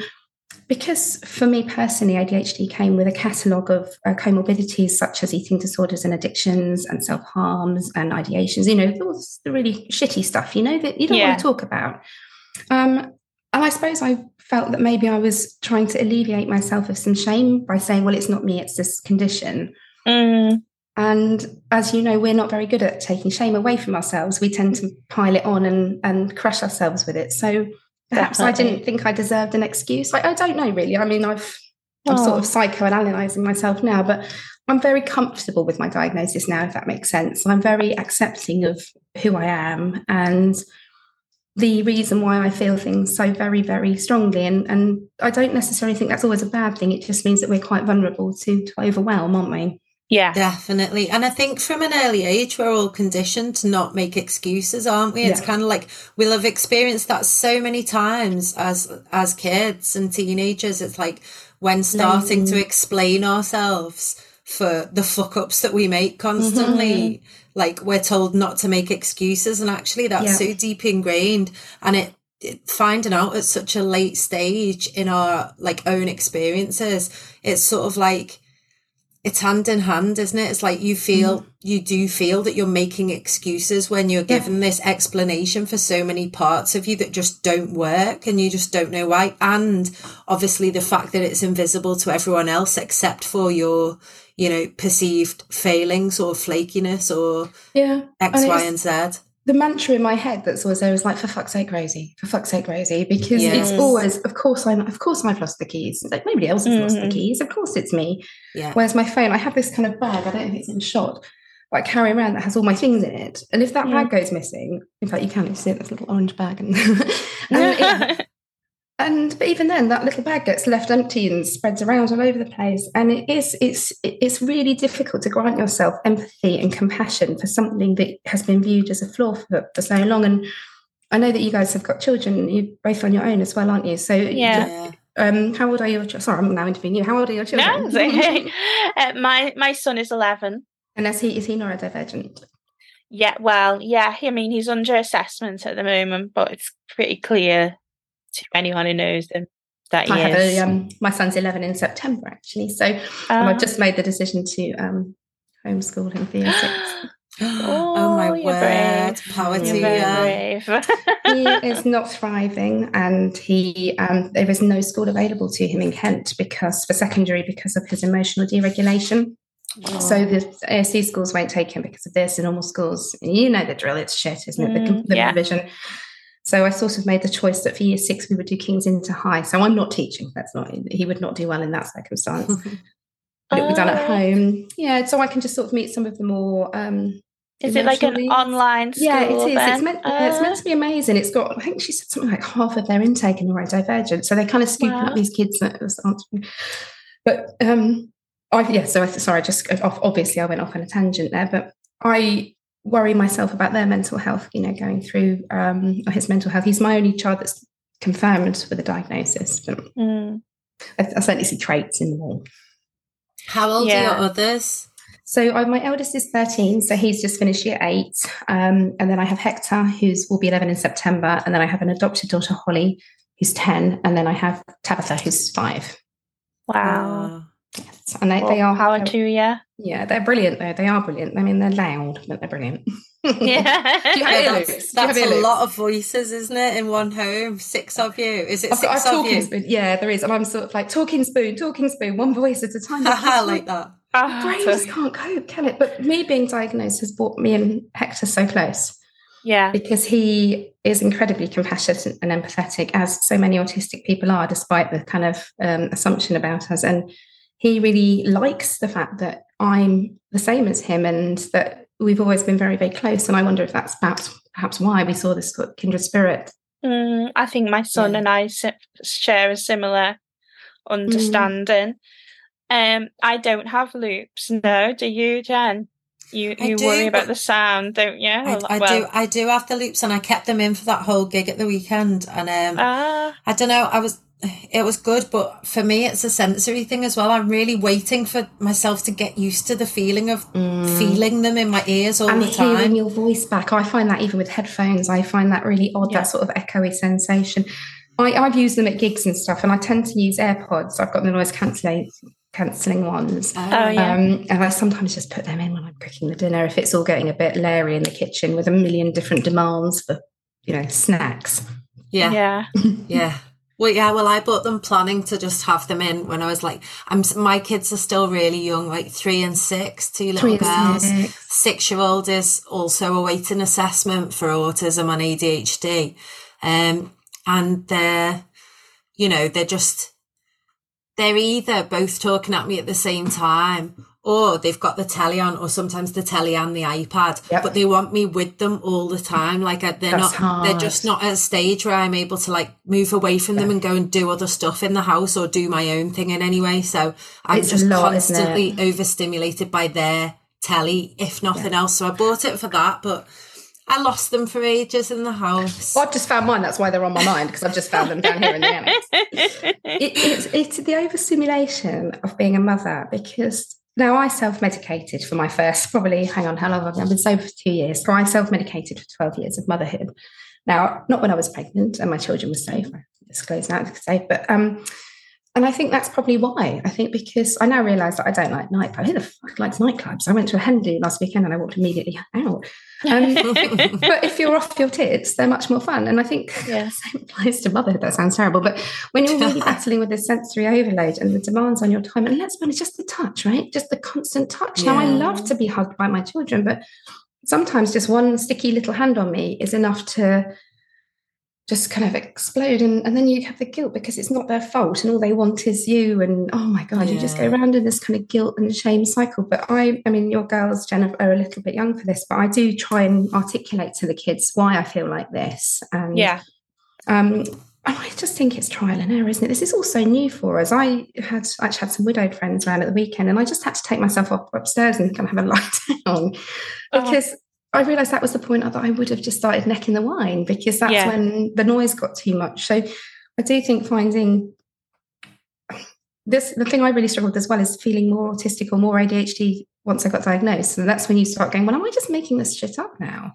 [SPEAKER 5] because for me personally, ADHD came with a catalogue of uh, comorbidities such as eating disorders and addictions and self harms and ideations, you know, all the really shitty stuff, you know, that you don't yeah. want to talk about. Um, and I suppose I felt that maybe I was trying to alleviate myself of some shame by saying, well, it's not me, it's this condition.
[SPEAKER 4] Mm.
[SPEAKER 5] And as you know, we're not very good at taking shame away from ourselves. We tend to pile it on and, and crush ourselves with it. So perhaps Definitely. I didn't think I deserved an excuse. I, I don't know really. I mean, I've I'm oh. sort of psychoanalyzing myself now, but I'm very comfortable with my diagnosis now, if that makes sense. I'm very accepting of who I am and the reason why I feel things so very, very strongly. And, and I don't necessarily think that's always a bad thing. It just means that we're quite vulnerable to, to overwhelm, aren't we?
[SPEAKER 4] Yeah.
[SPEAKER 2] Definitely. And I think from an early age, we're all conditioned to not make excuses, aren't we? It's yeah. kind of like we'll have experienced that so many times as as kids and teenagers. It's like when starting mm. to explain ourselves for the fuck ups that we make constantly. Mm-hmm like we're told not to make excuses and actually that's yeah. so deep ingrained and it, it, finding out at such a late stage in our like own experiences it's sort of like it's hand in hand isn't it it's like you feel mm. you do feel that you're making excuses when you're given yeah. this explanation for so many parts of you that just don't work and you just don't know why and obviously the fact that it's invisible to everyone else except for your you know, perceived failings or flakiness or
[SPEAKER 5] yeah,
[SPEAKER 2] X, and Y, and Z.
[SPEAKER 5] The mantra in my head that's always there is like, for fuck's sake, Rosie, for fuck's sake, Rosie, because yes. it's always, of course, I'm, of course, I've lost the keys. It's like nobody else has mm-hmm. lost the mm-hmm. keys. Of course, it's me.
[SPEAKER 2] Yeah.
[SPEAKER 5] Whereas my phone, I have this kind of bag. I don't know if it's in shot. I carry around that has all my things in it. And if that bag goes missing, in fact, you can't see it, this little orange bag. And, and it, and but even then that little bag gets left empty and spreads around all over the place. And it is it's it's really difficult to grant yourself empathy and compassion for something that has been viewed as a flaw for, for so long. And i know that you guys have got children you're both on your own as well aren't you? So
[SPEAKER 4] yeah.
[SPEAKER 5] um how old are your sorry i'm now interviewing you how old are your children?
[SPEAKER 4] No, uh, my my son is 11
[SPEAKER 5] and is he is he neurodivergent?
[SPEAKER 4] Yeah well yeah i mean he's under assessment at the moment but it's pretty clear to anyone who knows them. That
[SPEAKER 5] I have a, um, my son's 11 in September actually. So and
[SPEAKER 4] Ah.
[SPEAKER 5] I've just made the decision to um, homeschool him for year six.
[SPEAKER 2] oh my
[SPEAKER 4] you're
[SPEAKER 2] word.
[SPEAKER 4] brave.
[SPEAKER 2] Power
[SPEAKER 5] You're
[SPEAKER 2] to
[SPEAKER 4] You're
[SPEAKER 2] you.
[SPEAKER 4] brave.
[SPEAKER 5] he is not thriving and he um, there is no school available to him in Kent because for secondary because of his emotional deregulation. So the ASC schools won't take him because of this. The normal schools, you know the drill. It's shit, isn't it? The,
[SPEAKER 4] Mm,
[SPEAKER 5] the
[SPEAKER 4] yeah.
[SPEAKER 5] revision. So I sort of made the choice that for year six we would do King's InterHigh. So I'm not teaching. That's not. He would not do well in that circumstance. but it would be done at
[SPEAKER 4] Oh.
[SPEAKER 5] home. Yeah, so I can just sort of meet some of the more. Um,
[SPEAKER 4] Is it like an online school?
[SPEAKER 5] yeah, it is. It's meant, yeah, it's meant
[SPEAKER 4] Ah.
[SPEAKER 5] to be amazing. It's got, I think she said something like half of their intake in neurodivergent. So they're kind of scooping
[SPEAKER 4] Wow.
[SPEAKER 5] up these kids that was answering. But um, I, yeah, so I, sorry, just obviously I went off on a tangent there, but I worry myself about their mental health, you know, going through um, or his mental health. He's my only child that's confirmed with a diagnosis, but
[SPEAKER 4] Mm.
[SPEAKER 5] I, I certainly see traits in them all.
[SPEAKER 2] How old
[SPEAKER 4] Yeah.
[SPEAKER 2] are your others?
[SPEAKER 5] So I, my eldest is 13, so he's just finished year eight. Um, and then I have Hector, who's will be 11 in September. And then I have an adopted daughter, Holly, who's 10. And then I have Tabitha, who's five.
[SPEAKER 4] Wow.
[SPEAKER 5] Yes. Yes, and they,
[SPEAKER 4] Well,
[SPEAKER 5] they are
[SPEAKER 4] power
[SPEAKER 5] they're-
[SPEAKER 4] to you.
[SPEAKER 5] Yeah, they're brilliant though. They are brilliant. I mean, they're loud, but they're brilliant.
[SPEAKER 4] Yeah.
[SPEAKER 5] Do you have
[SPEAKER 2] Yeah, that's
[SPEAKER 5] Do you have
[SPEAKER 2] that's a
[SPEAKER 5] earloops?
[SPEAKER 2] lot of voices, isn't it, in one home? Six of you. Is it
[SPEAKER 5] I've got a
[SPEAKER 2] six of
[SPEAKER 5] talking
[SPEAKER 2] you?
[SPEAKER 5] spoon. Yeah, there is. And I'm sort of like talking spoon, talking spoon, one voice at a time.
[SPEAKER 2] I like that.
[SPEAKER 4] Ah,
[SPEAKER 5] Brain
[SPEAKER 4] so-
[SPEAKER 5] just can't cope, can it? But me being diagnosed has brought me and Hector so close.
[SPEAKER 4] yeah.
[SPEAKER 5] because he is incredibly compassionate and empathetic, as so many autistic people are, despite the kind of um, assumption about us. And he really likes the fact that I'm the same as him and that we've always been very, very close. And I wonder if that's perhaps, perhaps why we saw this sort kindred spirit.
[SPEAKER 4] Mm, I think my son
[SPEAKER 2] Yeah.
[SPEAKER 4] and I si- share a similar understanding. Um, I don't have loops. No, do you, Jen? You
[SPEAKER 2] I
[SPEAKER 4] you worry about the sound, don't you?
[SPEAKER 2] I, I
[SPEAKER 4] Well,
[SPEAKER 2] do. I do have the loops, and I kept them in for that whole gig at the weekend. And um,
[SPEAKER 4] Ah,
[SPEAKER 2] I don't know. I was. It was good, but for me, it's a sensory thing as well. I'm really waiting for myself to get used to the feeling of feeling them in my ears all
[SPEAKER 5] and
[SPEAKER 2] the
[SPEAKER 5] hearing
[SPEAKER 2] time.
[SPEAKER 5] your voice back. I find that even with headphones, I find that really odd,
[SPEAKER 4] Yeah.
[SPEAKER 5] that sort of echoey sensation. I, I've used them at gigs and stuff, and I tend to use AirPods. I've got the noise cancelling cancelling ones.
[SPEAKER 4] Oh, yeah.
[SPEAKER 5] Um, and I sometimes just put them in when I'm cooking the dinner if it's all getting a bit leery in the kitchen with a million different demands for, you know, snacks.
[SPEAKER 2] yeah,
[SPEAKER 4] yeah.
[SPEAKER 2] Yeah. Well, yeah. Well, I bought them planning to just have them in when I was like, I'm. My kids are still really young, like three and six, two little
[SPEAKER 5] Three
[SPEAKER 2] girls.
[SPEAKER 5] six.
[SPEAKER 2] Year old is also awaiting assessment for autism and ADHD, um, and they're, you know, they're just, they're either both talking at me at the same time. Or they've got the telly on, or sometimes the telly and the iPad,
[SPEAKER 5] Yep.
[SPEAKER 2] but they want me with them all the time. Like they're
[SPEAKER 5] That's
[SPEAKER 2] not, they're just not at a stage where I'm able to like move away from them and go and do other stuff in the house or do my own thing in any way. So I'm
[SPEAKER 5] It's
[SPEAKER 2] just
[SPEAKER 5] lot,
[SPEAKER 2] constantly overstimulated by their telly, if nothing else. So I bought it for that, but I lost them for ages in the house.
[SPEAKER 5] Well, I've just found mine. That's why they're on my mind because I've just found them down here in the annex. it, it's, it's the overstimulation of being a mother because now I self medicated for my first, probably, hang on, how long have I I've been sober for two years. So I self medicated for 12 years of motherhood. Now, not when I was pregnant and my children were safe, I disclose now it's safe, but, um, and I think that's probably why. I think because I now realise that I don't like nightclubs. Who the fuck likes nightclubs? I went to a hen do last weekend and I walked immediately out. Um, but if you're off your tits, they're much more fun. And I think
[SPEAKER 4] Yeah.
[SPEAKER 5] the same applies to motherhood. That sounds terrible. But when you're really battling with this sensory overload and the demands on your time, and let's be honest, just the touch, right? Just the constant touch. Now, I love to be hugged by my children, but sometimes just one sticky little hand on me is enough to just kind of explode and, and then you have the guilt because it's not their fault and all they want is you and oh my god you just go around in this kind of guilt and shame cycle but i i mean your girls jennifer are a little bit young for this but i do try and articulate to the kids why i feel like this and
[SPEAKER 4] yeah.
[SPEAKER 5] um and I just think it's trial and error, isn't it? This is also new for us. I had actually had some widowed friends around at the weekend, and I just had to take myself up upstairs and kind of have a lie down
[SPEAKER 4] Oh.
[SPEAKER 5] because I realised that was the point that I would have just started necking the wine because that's
[SPEAKER 4] Yeah.
[SPEAKER 5] when the noise got too much. So I do think finding this the thing I really struggled with as well is feeling more autistic or more ADHD once I got diagnosed. And that's when you start going, well, am I just making this shit up now?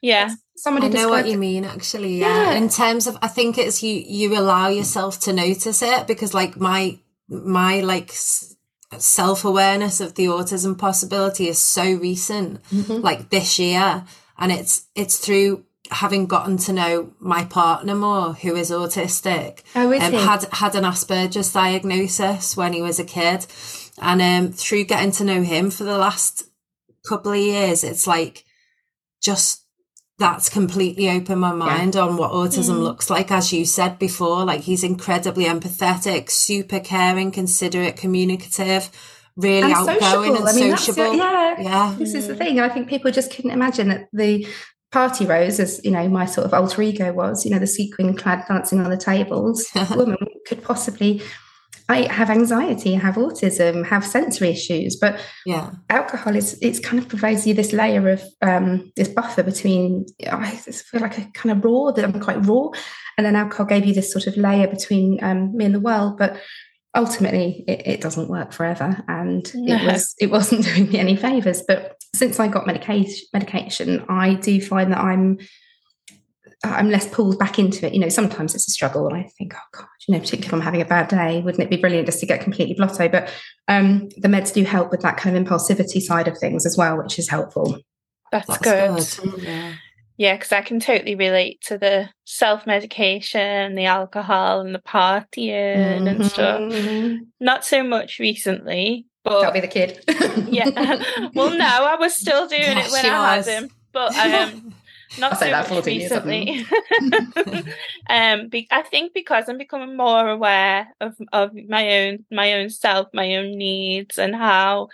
[SPEAKER 4] Yeah.
[SPEAKER 5] Somebody
[SPEAKER 2] I know what you mean, actually. Yeah.
[SPEAKER 5] Yeah.
[SPEAKER 2] In terms of, I think it's you. You allow yourself to notice it because, like, my my like self awareness of the autism possibility is so recent,
[SPEAKER 5] Mhm.
[SPEAKER 2] like this year, and it's it's through having gotten to know my partner more, who is autistic.
[SPEAKER 5] Oh, is
[SPEAKER 2] um, had had an Asperger's diagnosis when he was a kid, and um, through getting to know him for the last couple of years, it's like just that's completely opened my mind on what autism
[SPEAKER 4] Mm.
[SPEAKER 2] looks like. As you said before, like he's incredibly empathetic, super caring, considerate, communicative, really
[SPEAKER 5] And
[SPEAKER 2] outgoing
[SPEAKER 5] sociable.
[SPEAKER 2] and
[SPEAKER 5] I mean,
[SPEAKER 2] sociable.
[SPEAKER 5] yeah.
[SPEAKER 2] yeah.
[SPEAKER 5] This is the thing. I think people just couldn't imagine that the party rose, as you know, my sort of alter ego was, you know, the sequin clad dancing on the tables, woman could possibly I have anxiety, have autism, have sensory issues, but
[SPEAKER 2] yeah.
[SPEAKER 5] alcohol is it's kind of provides you this layer of um, this buffer between I feel like a kind of raw that I'm quite raw, and then alcohol gave you this sort of layer between um, me and the world, but ultimately it, it doesn't work forever, and
[SPEAKER 4] No.
[SPEAKER 5] it was it wasn't doing me any favors. But since I got medication, medication, I do find that I'm I'm less pulled back into it. You know, sometimes it's a struggle, and I think, oh God, you know, particularly if I'm having a bad day, wouldn't it be brilliant just to get completely blotto? But um, the meds do help with that kind of impulsivity side of things as well, which is helpful.
[SPEAKER 4] That's,
[SPEAKER 2] That's
[SPEAKER 4] good.
[SPEAKER 2] good. Yeah.
[SPEAKER 4] Yeah, because I can totally relate to the self medication, the alcohol, and the partying and stuff.
[SPEAKER 5] Mhm.
[SPEAKER 4] Not so much recently, but That'll
[SPEAKER 5] be the kid.
[SPEAKER 4] yeah. well, no, I was still doing
[SPEAKER 2] Yeah,
[SPEAKER 4] it when I
[SPEAKER 2] was.
[SPEAKER 4] had him, but um, not
[SPEAKER 5] I'll say that
[SPEAKER 4] much
[SPEAKER 5] 14 years, haven't
[SPEAKER 4] recently. um, be- I think because I'm becoming more aware of of my own my own self, my own needs, and how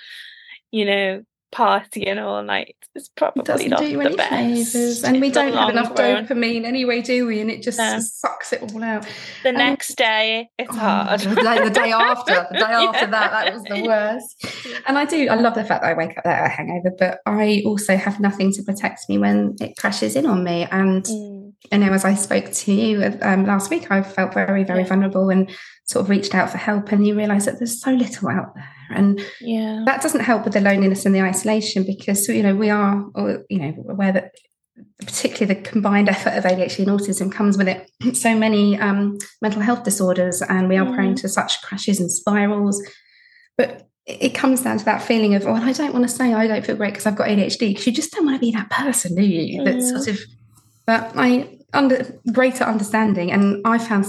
[SPEAKER 4] you know partying all night is probably
[SPEAKER 5] doesn't
[SPEAKER 4] not
[SPEAKER 5] do
[SPEAKER 4] the
[SPEAKER 5] any
[SPEAKER 4] best.
[SPEAKER 5] favours. And we don't have enough
[SPEAKER 4] run.
[SPEAKER 5] dopamine anyway, do we? And it just
[SPEAKER 4] No.
[SPEAKER 5] sucks it all out.
[SPEAKER 4] The
[SPEAKER 5] Um,
[SPEAKER 4] next day, it's
[SPEAKER 5] Oh,
[SPEAKER 4] hard.
[SPEAKER 5] Day, the day after, the day after
[SPEAKER 4] Yeah.
[SPEAKER 5] that, that was the worst. And I do, I love the fact that I wake up there a hangover, but I also have nothing to protect me when it crashes in on me. And
[SPEAKER 4] Mm,
[SPEAKER 5] you know, as I spoke to you um, last week, I felt very, very
[SPEAKER 4] Yeah.
[SPEAKER 5] vulnerable and sort of reached out for help. And you realise that there's so little out there, and
[SPEAKER 4] yeah.
[SPEAKER 5] that doesn't help with the loneliness and the isolation because you know we are, you know, aware that particularly the combined effort of ADHD and autism comes with it so many um, mental health disorders, and we are prone to such crashes and spirals. But it comes down to that feeling of, oh, I don't want to say I don't feel great because I've got ADHD, because you just don't want to be that person, do you? That
[SPEAKER 4] Mm.
[SPEAKER 5] sort of. But I under greater understanding, and I found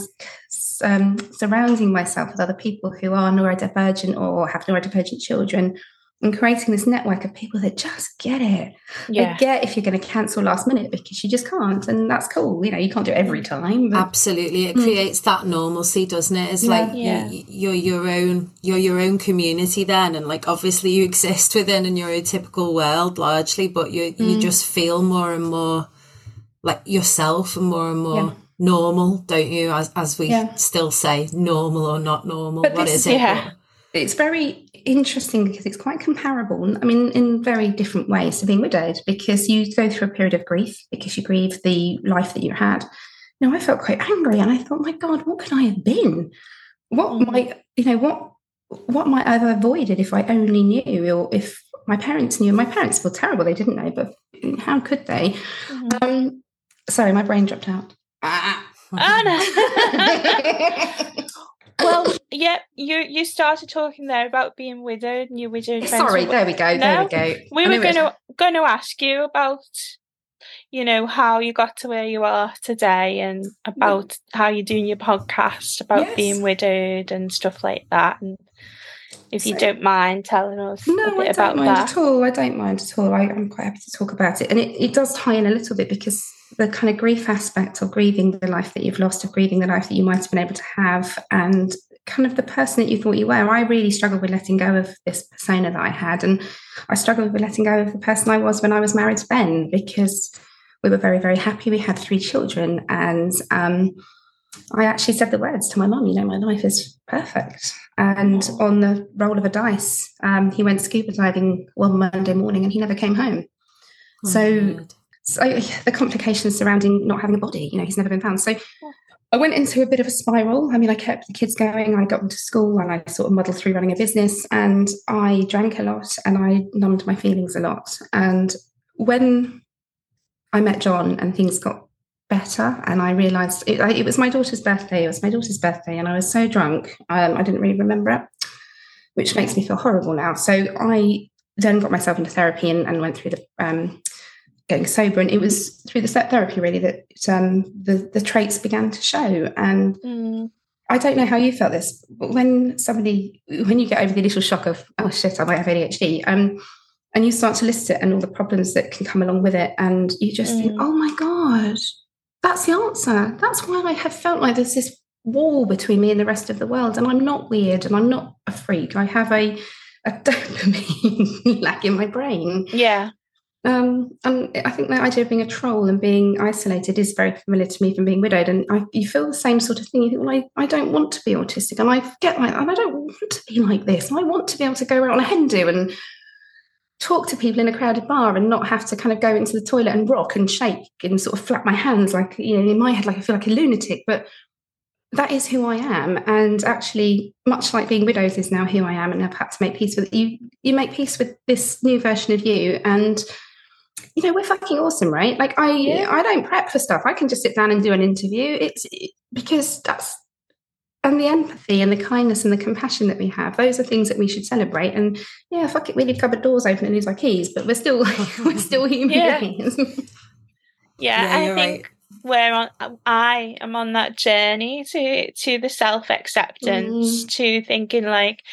[SPEAKER 5] um, surrounding myself with other people who are neurodivergent or have neurodivergent children, and creating this network of people that just get it.
[SPEAKER 4] Yeah.
[SPEAKER 5] They get if you're going to cancel last minute because you just can't, and that's cool. You know, you can't do it every time. But
[SPEAKER 2] Absolutely, it
[SPEAKER 5] Mm.
[SPEAKER 2] creates that normalcy, doesn't it? It's
[SPEAKER 5] Yeah.
[SPEAKER 2] like
[SPEAKER 4] Yeah.
[SPEAKER 2] You, you're your own, you're your own community then, and like obviously you exist within a neurotypical world largely, but you you
[SPEAKER 5] Mm.
[SPEAKER 2] just feel more and more like yourself and more and more
[SPEAKER 5] Yeah.
[SPEAKER 2] Normal, don't you? As as we
[SPEAKER 5] Yeah.
[SPEAKER 2] still say, normal or not normal,
[SPEAKER 5] But
[SPEAKER 2] what
[SPEAKER 5] this-
[SPEAKER 2] is it?
[SPEAKER 4] yeah.
[SPEAKER 5] it's very interesting because it's quite comparable. I mean, in very different ways to being widowed because you go through a period of grief because you grieve the life that you had. Now, I felt quite angry and I thought, my God, what could I have been? What
[SPEAKER 4] Mm.
[SPEAKER 5] might, you know, what what might I have avoided if I only knew or if my parents knew? My parents feel terrible, they didn't know, but how could they?
[SPEAKER 4] Mhm.
[SPEAKER 5] Um, sorry, my brain dropped out. Ah.
[SPEAKER 4] Oh, well, yeah, you you started talking there about being widowed and your widowed.
[SPEAKER 5] Sorry, there we go. There we go.
[SPEAKER 4] we were going to going to ask you about you know how you got to where you are today and about how you're doing your podcast about
[SPEAKER 5] Yes.
[SPEAKER 4] being widowed and stuff like that and if you
[SPEAKER 5] So-
[SPEAKER 4] don't mind telling us a
[SPEAKER 5] No,
[SPEAKER 4] bit
[SPEAKER 5] I don't
[SPEAKER 4] about
[SPEAKER 5] mind
[SPEAKER 4] that
[SPEAKER 5] at all. I don't mind at all. I, I'm quite happy to talk about it. And it, it does tie in a little bit because the kind of grief aspect of grieving the life that you've lost, of grieving the life that you might have been able to have, and kind of the person that you thought you were. I really struggled with letting go of this persona that I had. And I struggled with letting go of the person I was when I was married to Ben because we were very, very happy. We had three children. And um, I actually said the words to my mum, you know, my life is perfect. And on the roll of a dice, um, he went scuba diving one Monday morning and he never came home.
[SPEAKER 2] Oh,
[SPEAKER 5] So-
[SPEAKER 2] God.
[SPEAKER 5] So the complications surrounding not having a body, you know, he's never been found. So I went into a bit of a spiral. I mean, I kept the kids going. I got them to school and I sort of muddled through running a business and I drank a lot and I numbed my feelings a lot. And when I met John and things got better and I realized it, it was my daughter's birthday. It was my daughter's birthday and I was so drunk. Um, I didn't really remember it, which makes me feel horrible now. So I then got myself into therapy and, and went through the um, getting sober and it was through the step therapy really that um, the the traits began to show and
[SPEAKER 4] Mm.
[SPEAKER 5] I don't know how you felt this, but when somebody, when you get over the initial shock of, oh shit, I might have ADHD, um, and you start to list it and all the problems that can come along with it, and you just think,
[SPEAKER 4] Mm.
[SPEAKER 5] oh my God, that's the answer. That's why I have felt like there's this wall between me and the rest of the world. And I'm not weird and I'm not a freak. I have a, a dopamine lack in my brain.
[SPEAKER 4] Yeah.
[SPEAKER 5] Um, and I think the idea of being a troll and being isolated is very familiar to me from being widowed. And I, you feel the same sort of thing. You think, well, I, I don't want to be autistic, and I get like, and I don't want to be like this. I want to be able to go around on a hen do and talk to people in a crowded bar and not have to kind of go into the toilet and rock and shake and sort of flap my hands like you know in my head like I feel like a lunatic. But that is who I am, and actually, much like being widowed is now who I am, and I've had to make peace with it. You. You make peace with this new version of you, and you know we're fucking awesome right? Like i
[SPEAKER 4] Yeah.
[SPEAKER 5] i don't prep for stuff. I can just sit down and do an interview. It's it- because that's and the empathy and the kindness and the compassion that we have those are things that we should celebrate. And yeah fuck it we leave cupboard doors open and lose our keys? But we're still we're still human
[SPEAKER 4] Yeah.
[SPEAKER 5] beings.
[SPEAKER 4] Yeah,
[SPEAKER 2] Yeah,
[SPEAKER 4] I
[SPEAKER 2] you're
[SPEAKER 4] think we're on I am on that journey to to the self acceptance, mm. to thinking like,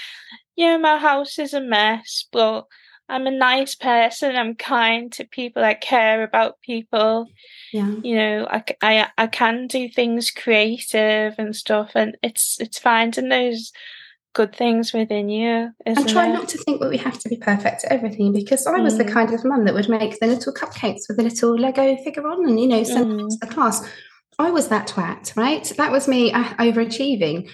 [SPEAKER 4] yeah, my house is a mess, but I'm a nice person. I'm kind to people. I care about people.
[SPEAKER 5] yeah
[SPEAKER 4] You know, I, I, I can do things creative and stuff, and it's it's finding those good things within you, isn't
[SPEAKER 5] and try
[SPEAKER 4] it?
[SPEAKER 5] not to think that we have to be perfect at everything because I was the
[SPEAKER 4] Mm.
[SPEAKER 5] kind of mum that would make the little cupcakes with a little Lego figure on and you know send them
[SPEAKER 4] Mm.
[SPEAKER 5] to the class. I was that twat, right? That was me uh, overachieving.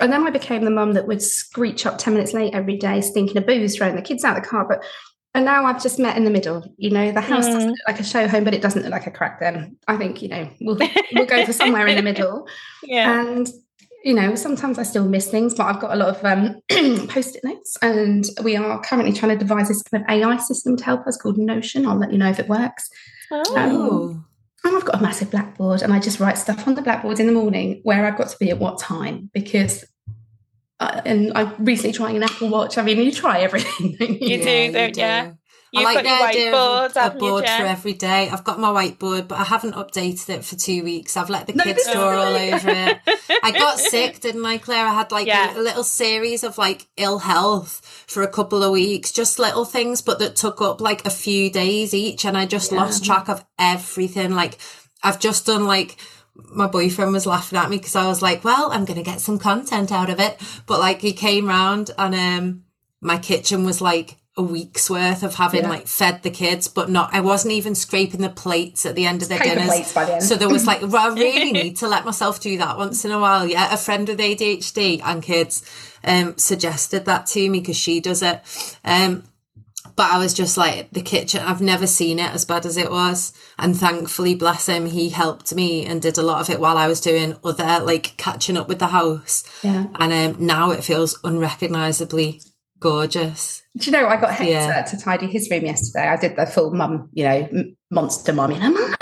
[SPEAKER 5] And then I became the mum that would screech up 10 minutes late every day, stinking of booze, throwing the kids out of the car. But and now I've just met in the middle. You know, the house doesn't
[SPEAKER 4] Mm.
[SPEAKER 5] look like a show home, but it doesn't look like a crack then. I think, you know, we'll we'll go for somewhere in the middle.
[SPEAKER 4] Yeah.
[SPEAKER 5] And you know, sometimes I still miss things, but I've got a lot of um, post-it notes, and we are currently trying to devise this kind of AI system to help us called Notion. I'll let you know if it works.
[SPEAKER 4] Oh.
[SPEAKER 2] Oh.
[SPEAKER 5] And I've got a massive blackboard, and I just write stuff on the blackboard in the morning where I've got to be at what time because. Uh, and I'm recently trying an Apple Watch. I mean, you try everything. don't
[SPEAKER 4] You do, don't ya? You've
[SPEAKER 2] I like
[SPEAKER 4] got your
[SPEAKER 2] the idea
[SPEAKER 4] whiteboard,
[SPEAKER 2] of a, a
[SPEAKER 4] haven't you,
[SPEAKER 2] board for every day. I've got my whiteboard, but I haven't updated it for two weeks. I've let the
[SPEAKER 5] No,
[SPEAKER 2] kids draw all over it. I got sick, didn't I, Claire? I had like
[SPEAKER 4] Yeah.
[SPEAKER 2] a, a little series of like ill health for a couple of weeks, just little things, but that took up like a few days each. And I just lost track of everything. Like, I've just done like, my boyfriend was laughing at me because I was like, well, I'm going to get some content out of it. But like, he came round and um, my kitchen was like, a week's worth of having
[SPEAKER 5] Yeah.
[SPEAKER 2] like fed the kids, but not. I wasn't even scraping the plates at the end of their dinners.
[SPEAKER 5] the.
[SPEAKER 2] So there was like, well, I really need to let myself do that once in a while. Yeah, a friend with ADHD and kids um, suggested that to me because she does it. Um, but I was just like, the kitchen, I've never seen it as bad as it was. And thankfully, bless him, he helped me and did a lot of it while I was doing other, like catching up with the house.
[SPEAKER 5] Yeah.
[SPEAKER 2] And um, now it feels unrecognisably gorgeous.
[SPEAKER 5] Do you know, I got Hector
[SPEAKER 2] Yeah.
[SPEAKER 5] to tidy his room yesterday. I did the full mum, you know, monster mum, you know, mum.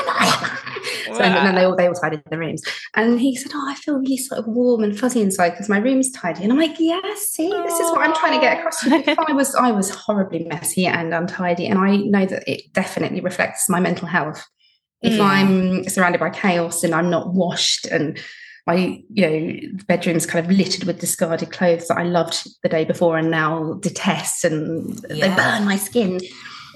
[SPEAKER 5] So, and then they all they all tidied the rooms, and he said, "Oh, I feel really sort of warm and fuzzy inside because my room's tidy." And I'm like, "Yeah, see, this is what I'm trying to get across." I was I was horribly messy and untidy, and I know that it definitely reflects my mental health. If
[SPEAKER 2] Yeah.
[SPEAKER 5] I'm surrounded by chaos and I'm not washed and my you know the bedroom's kind of littered with discarded clothes that I loved the day before and now detest and they burn my skin.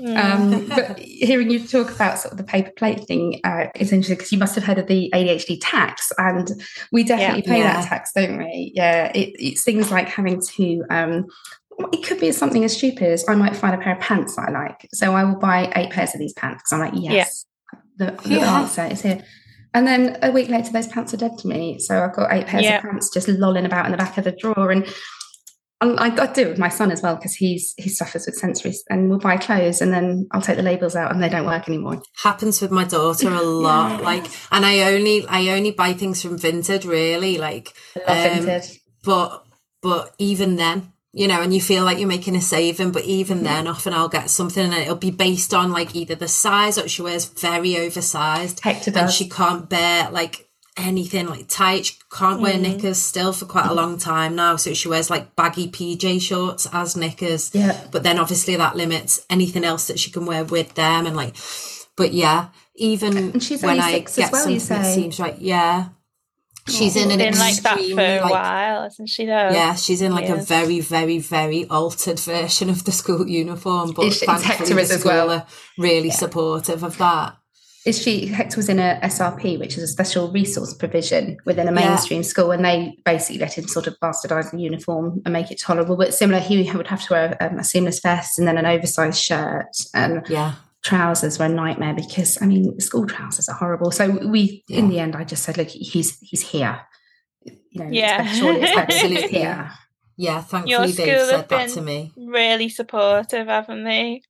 [SPEAKER 4] Mm.
[SPEAKER 5] Um, but hearing you talk about sort of the paper plate thing uh, is interesting because you must have heard of the ADHD tax, and we definitely pay
[SPEAKER 2] Yeah.
[SPEAKER 5] that tax, don't we? Yeah, it, it's things like having to. Um, it could be something as stupid as I might find a pair of pants that I like, so I will buy eight pairs of these pants I'm like, yes, the, the
[SPEAKER 2] Yeah.
[SPEAKER 5] answer is here. And then a week later, those pants are dead to me. So I've got eight pairs
[SPEAKER 4] Yeah.
[SPEAKER 5] of pants just lolling about in the back of the drawer, and And I, I do it with my son as well because he's he suffers with sensory, and we'll buy clothes, and then I'll take the labels out, and they don't work anymore.
[SPEAKER 2] happens with my daughter a lot like and i only i only buy things from vinted really like
[SPEAKER 5] I love
[SPEAKER 2] um,
[SPEAKER 5] Vinted.
[SPEAKER 2] but but even then you know and you feel like you're making a saving but even mm-hmm. then often i'll get something and it'll be based on like either the size or she wears very oversized
[SPEAKER 5] Hector
[SPEAKER 2] and she can't bear like anything like tight. She can't wear mm-hmm. knickers still for quite a long time now so she wears like baggy pj shorts as knickers.
[SPEAKER 5] Yeah.
[SPEAKER 2] but then obviously that limits anything else that she can wear with them and like but yeah even
[SPEAKER 5] And she's
[SPEAKER 2] when i
[SPEAKER 5] six as
[SPEAKER 2] get
[SPEAKER 5] well, you
[SPEAKER 2] something that seems right yeah she's in an
[SPEAKER 4] Been like that for a
[SPEAKER 2] like,
[SPEAKER 4] while, hasn't she? Though.
[SPEAKER 2] yeah, she's in like a
[SPEAKER 4] Yeah.
[SPEAKER 2] very, very, very altered version of the school uniform, but
[SPEAKER 5] It's- it's
[SPEAKER 2] thankfully
[SPEAKER 5] Hector
[SPEAKER 2] the
[SPEAKER 5] is as
[SPEAKER 2] school
[SPEAKER 5] well.
[SPEAKER 2] are really supportive of that.
[SPEAKER 5] Is she Hector was in a SRP, which is a special resource provision within a
[SPEAKER 2] Yeah.
[SPEAKER 5] mainstream school, and they basically let him sort of bastardize the uniform and make it tolerable. But similar, he would have to wear um, a seamless vest and then an oversized shirt, and
[SPEAKER 2] Yeah,
[SPEAKER 5] trousers were a nightmare because I mean, school trousers are horrible. So we, in the end, I just said, look, he's he's here. You know,
[SPEAKER 4] Yeah.
[SPEAKER 5] it's- surely it's better that he's
[SPEAKER 2] Absolutely.
[SPEAKER 5] here.
[SPEAKER 2] yeah. Thankfully,
[SPEAKER 4] Your
[SPEAKER 2] they've
[SPEAKER 4] school
[SPEAKER 2] said
[SPEAKER 4] have
[SPEAKER 2] that
[SPEAKER 4] been
[SPEAKER 2] to me.
[SPEAKER 4] Really supportive, haven't they?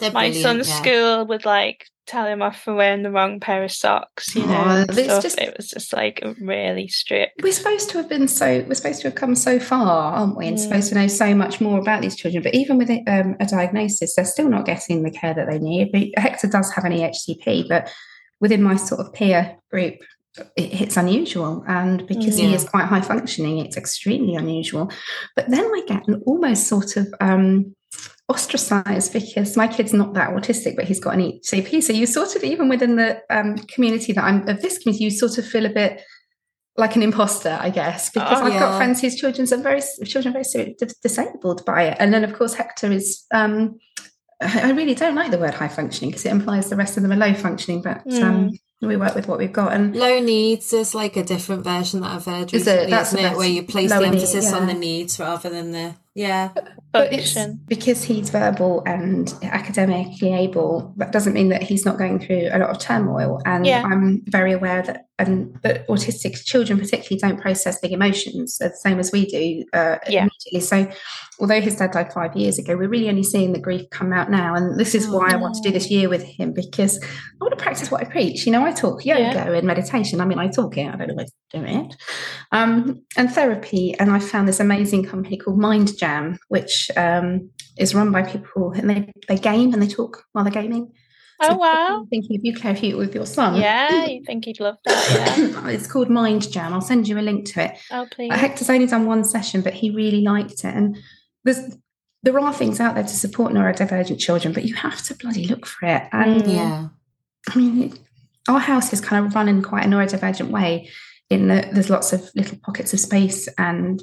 [SPEAKER 2] They're
[SPEAKER 4] My
[SPEAKER 2] brilliant,
[SPEAKER 4] son's
[SPEAKER 2] yeah.
[SPEAKER 4] school would like tell him off for wearing the wrong pair of socks, you know.
[SPEAKER 5] Oh, it's just-
[SPEAKER 4] It was just like really strict.
[SPEAKER 5] We're supposed to have been so. We're supposed to have come so far, aren't we? And
[SPEAKER 4] Mm.
[SPEAKER 5] supposed to know so much more about these children. But even with um, a diagnosis, they're still not getting the care that they need. But Hector does have an EHCP, but within my sort of peer group, it, it's unusual. And because he is quite high functioning, it's extremely unusual. But then I get an almost sort of um, ostracized because my kid's not that autistic, but he's got an EHCP. So you sort of, even within the um, community that I'm of this community, you sort of feel a bit like an imposter, I guess, because
[SPEAKER 4] Oh,
[SPEAKER 5] I've
[SPEAKER 2] yeah.
[SPEAKER 5] got friends whose children are very children are very disabled by it, and then of course Hector is. Um, I really don't like the word high functioning because it implies the rest of them are low functioning, but um, we work with what we've got. And
[SPEAKER 2] Low needs is like a different version that I've heard
[SPEAKER 5] Is it?
[SPEAKER 2] recently,
[SPEAKER 5] That's
[SPEAKER 2] isn't it? Where you place the
[SPEAKER 5] need,
[SPEAKER 2] emphasis on the needs rather than the yeah.
[SPEAKER 5] But it's because he's verbal and academically able, that doesn't mean that he's not going through a lot of turmoil. And
[SPEAKER 4] Yeah.
[SPEAKER 5] I'm very aware that and that autistic children particularly don't process big emotions the same as we do uh,
[SPEAKER 4] Yeah.
[SPEAKER 5] immediately. So although his dad died five years ago, we're really only seeing the grief come out now. And this is why I want to do this year with him because I want to practice what I preach. You know, I talk yoga
[SPEAKER 4] Yeah.
[SPEAKER 5] and meditation. I mean, I talk it, I don't always do it. Um, and therapy. And I found this amazing company called Mind Jam, which um, is run by people and they, they game and they talk while they're gaming.
[SPEAKER 4] Oh wow.
[SPEAKER 5] I'm thinking of you, Claire, if you with your son.
[SPEAKER 4] Yeah, you think he'd love that, yeah.
[SPEAKER 5] it's called Mind Jam. I'll send you a link to it.
[SPEAKER 4] Oh please.
[SPEAKER 5] Hector's only done one session, but he really liked it. And there's there are things out there to support neurodivergent children, but you have to bloody look for it. And.
[SPEAKER 2] Yeah.
[SPEAKER 5] I mean, it- our house is kind of run in quite a neurodivergent way. In that there's lots of little pockets of space, and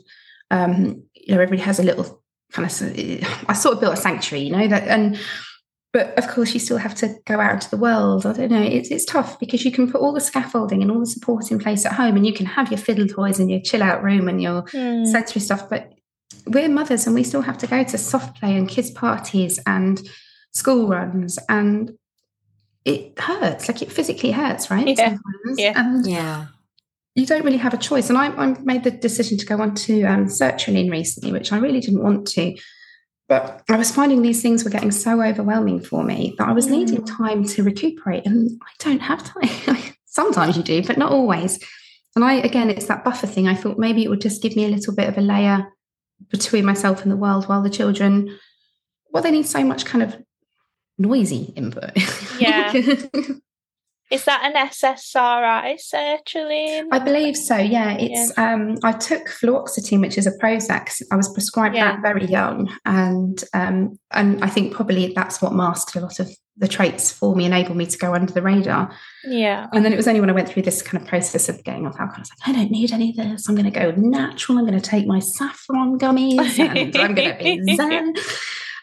[SPEAKER 5] um, you know, everybody has a little kind of. I sort of built a sanctuary, you know that, and but of course, you still have to go out into the world. I don't know. It's it's tough because you can put all the scaffolding and all the support in place at home, and you can have your fiddle toys and your chill out room and your
[SPEAKER 4] hmm.
[SPEAKER 5] sensory stuff. But we're mothers, and we still have to go to soft play and kids parties and school runs, and it hurts. Like it physically hurts, right?
[SPEAKER 4] Yeah.
[SPEAKER 5] Sometimes.
[SPEAKER 4] Yeah.
[SPEAKER 5] And
[SPEAKER 2] Yeah.
[SPEAKER 5] You don't really have a choice. And I, I made the decision to go on to um, sertraline recently, which I really didn't want to. But I was finding these things were getting so overwhelming for me that I was needing time to recuperate. And I don't have time. Sometimes you do, but not always. And I, again, it's that buffer thing. I thought maybe it would just give me a little bit of a layer between myself and the world while the children, well, they need so much kind of noisy input.
[SPEAKER 4] Yeah. Is that an SSRI sertraline?
[SPEAKER 5] I believe so. Yeah, it's. Um, I took fluoxetine, which is a Prozac. I was prescribed
[SPEAKER 4] Yeah.
[SPEAKER 5] that very young, and um, and I think probably that's what masked a lot of the traits for me, enabled me to go under the radar.
[SPEAKER 4] Yeah.
[SPEAKER 5] And then it was only when I went through this kind of process of getting off alcohol, I was like, I don't need any of this. I'm going to go natural. I'm going to take my saffron gummies, and I'm going to be zen.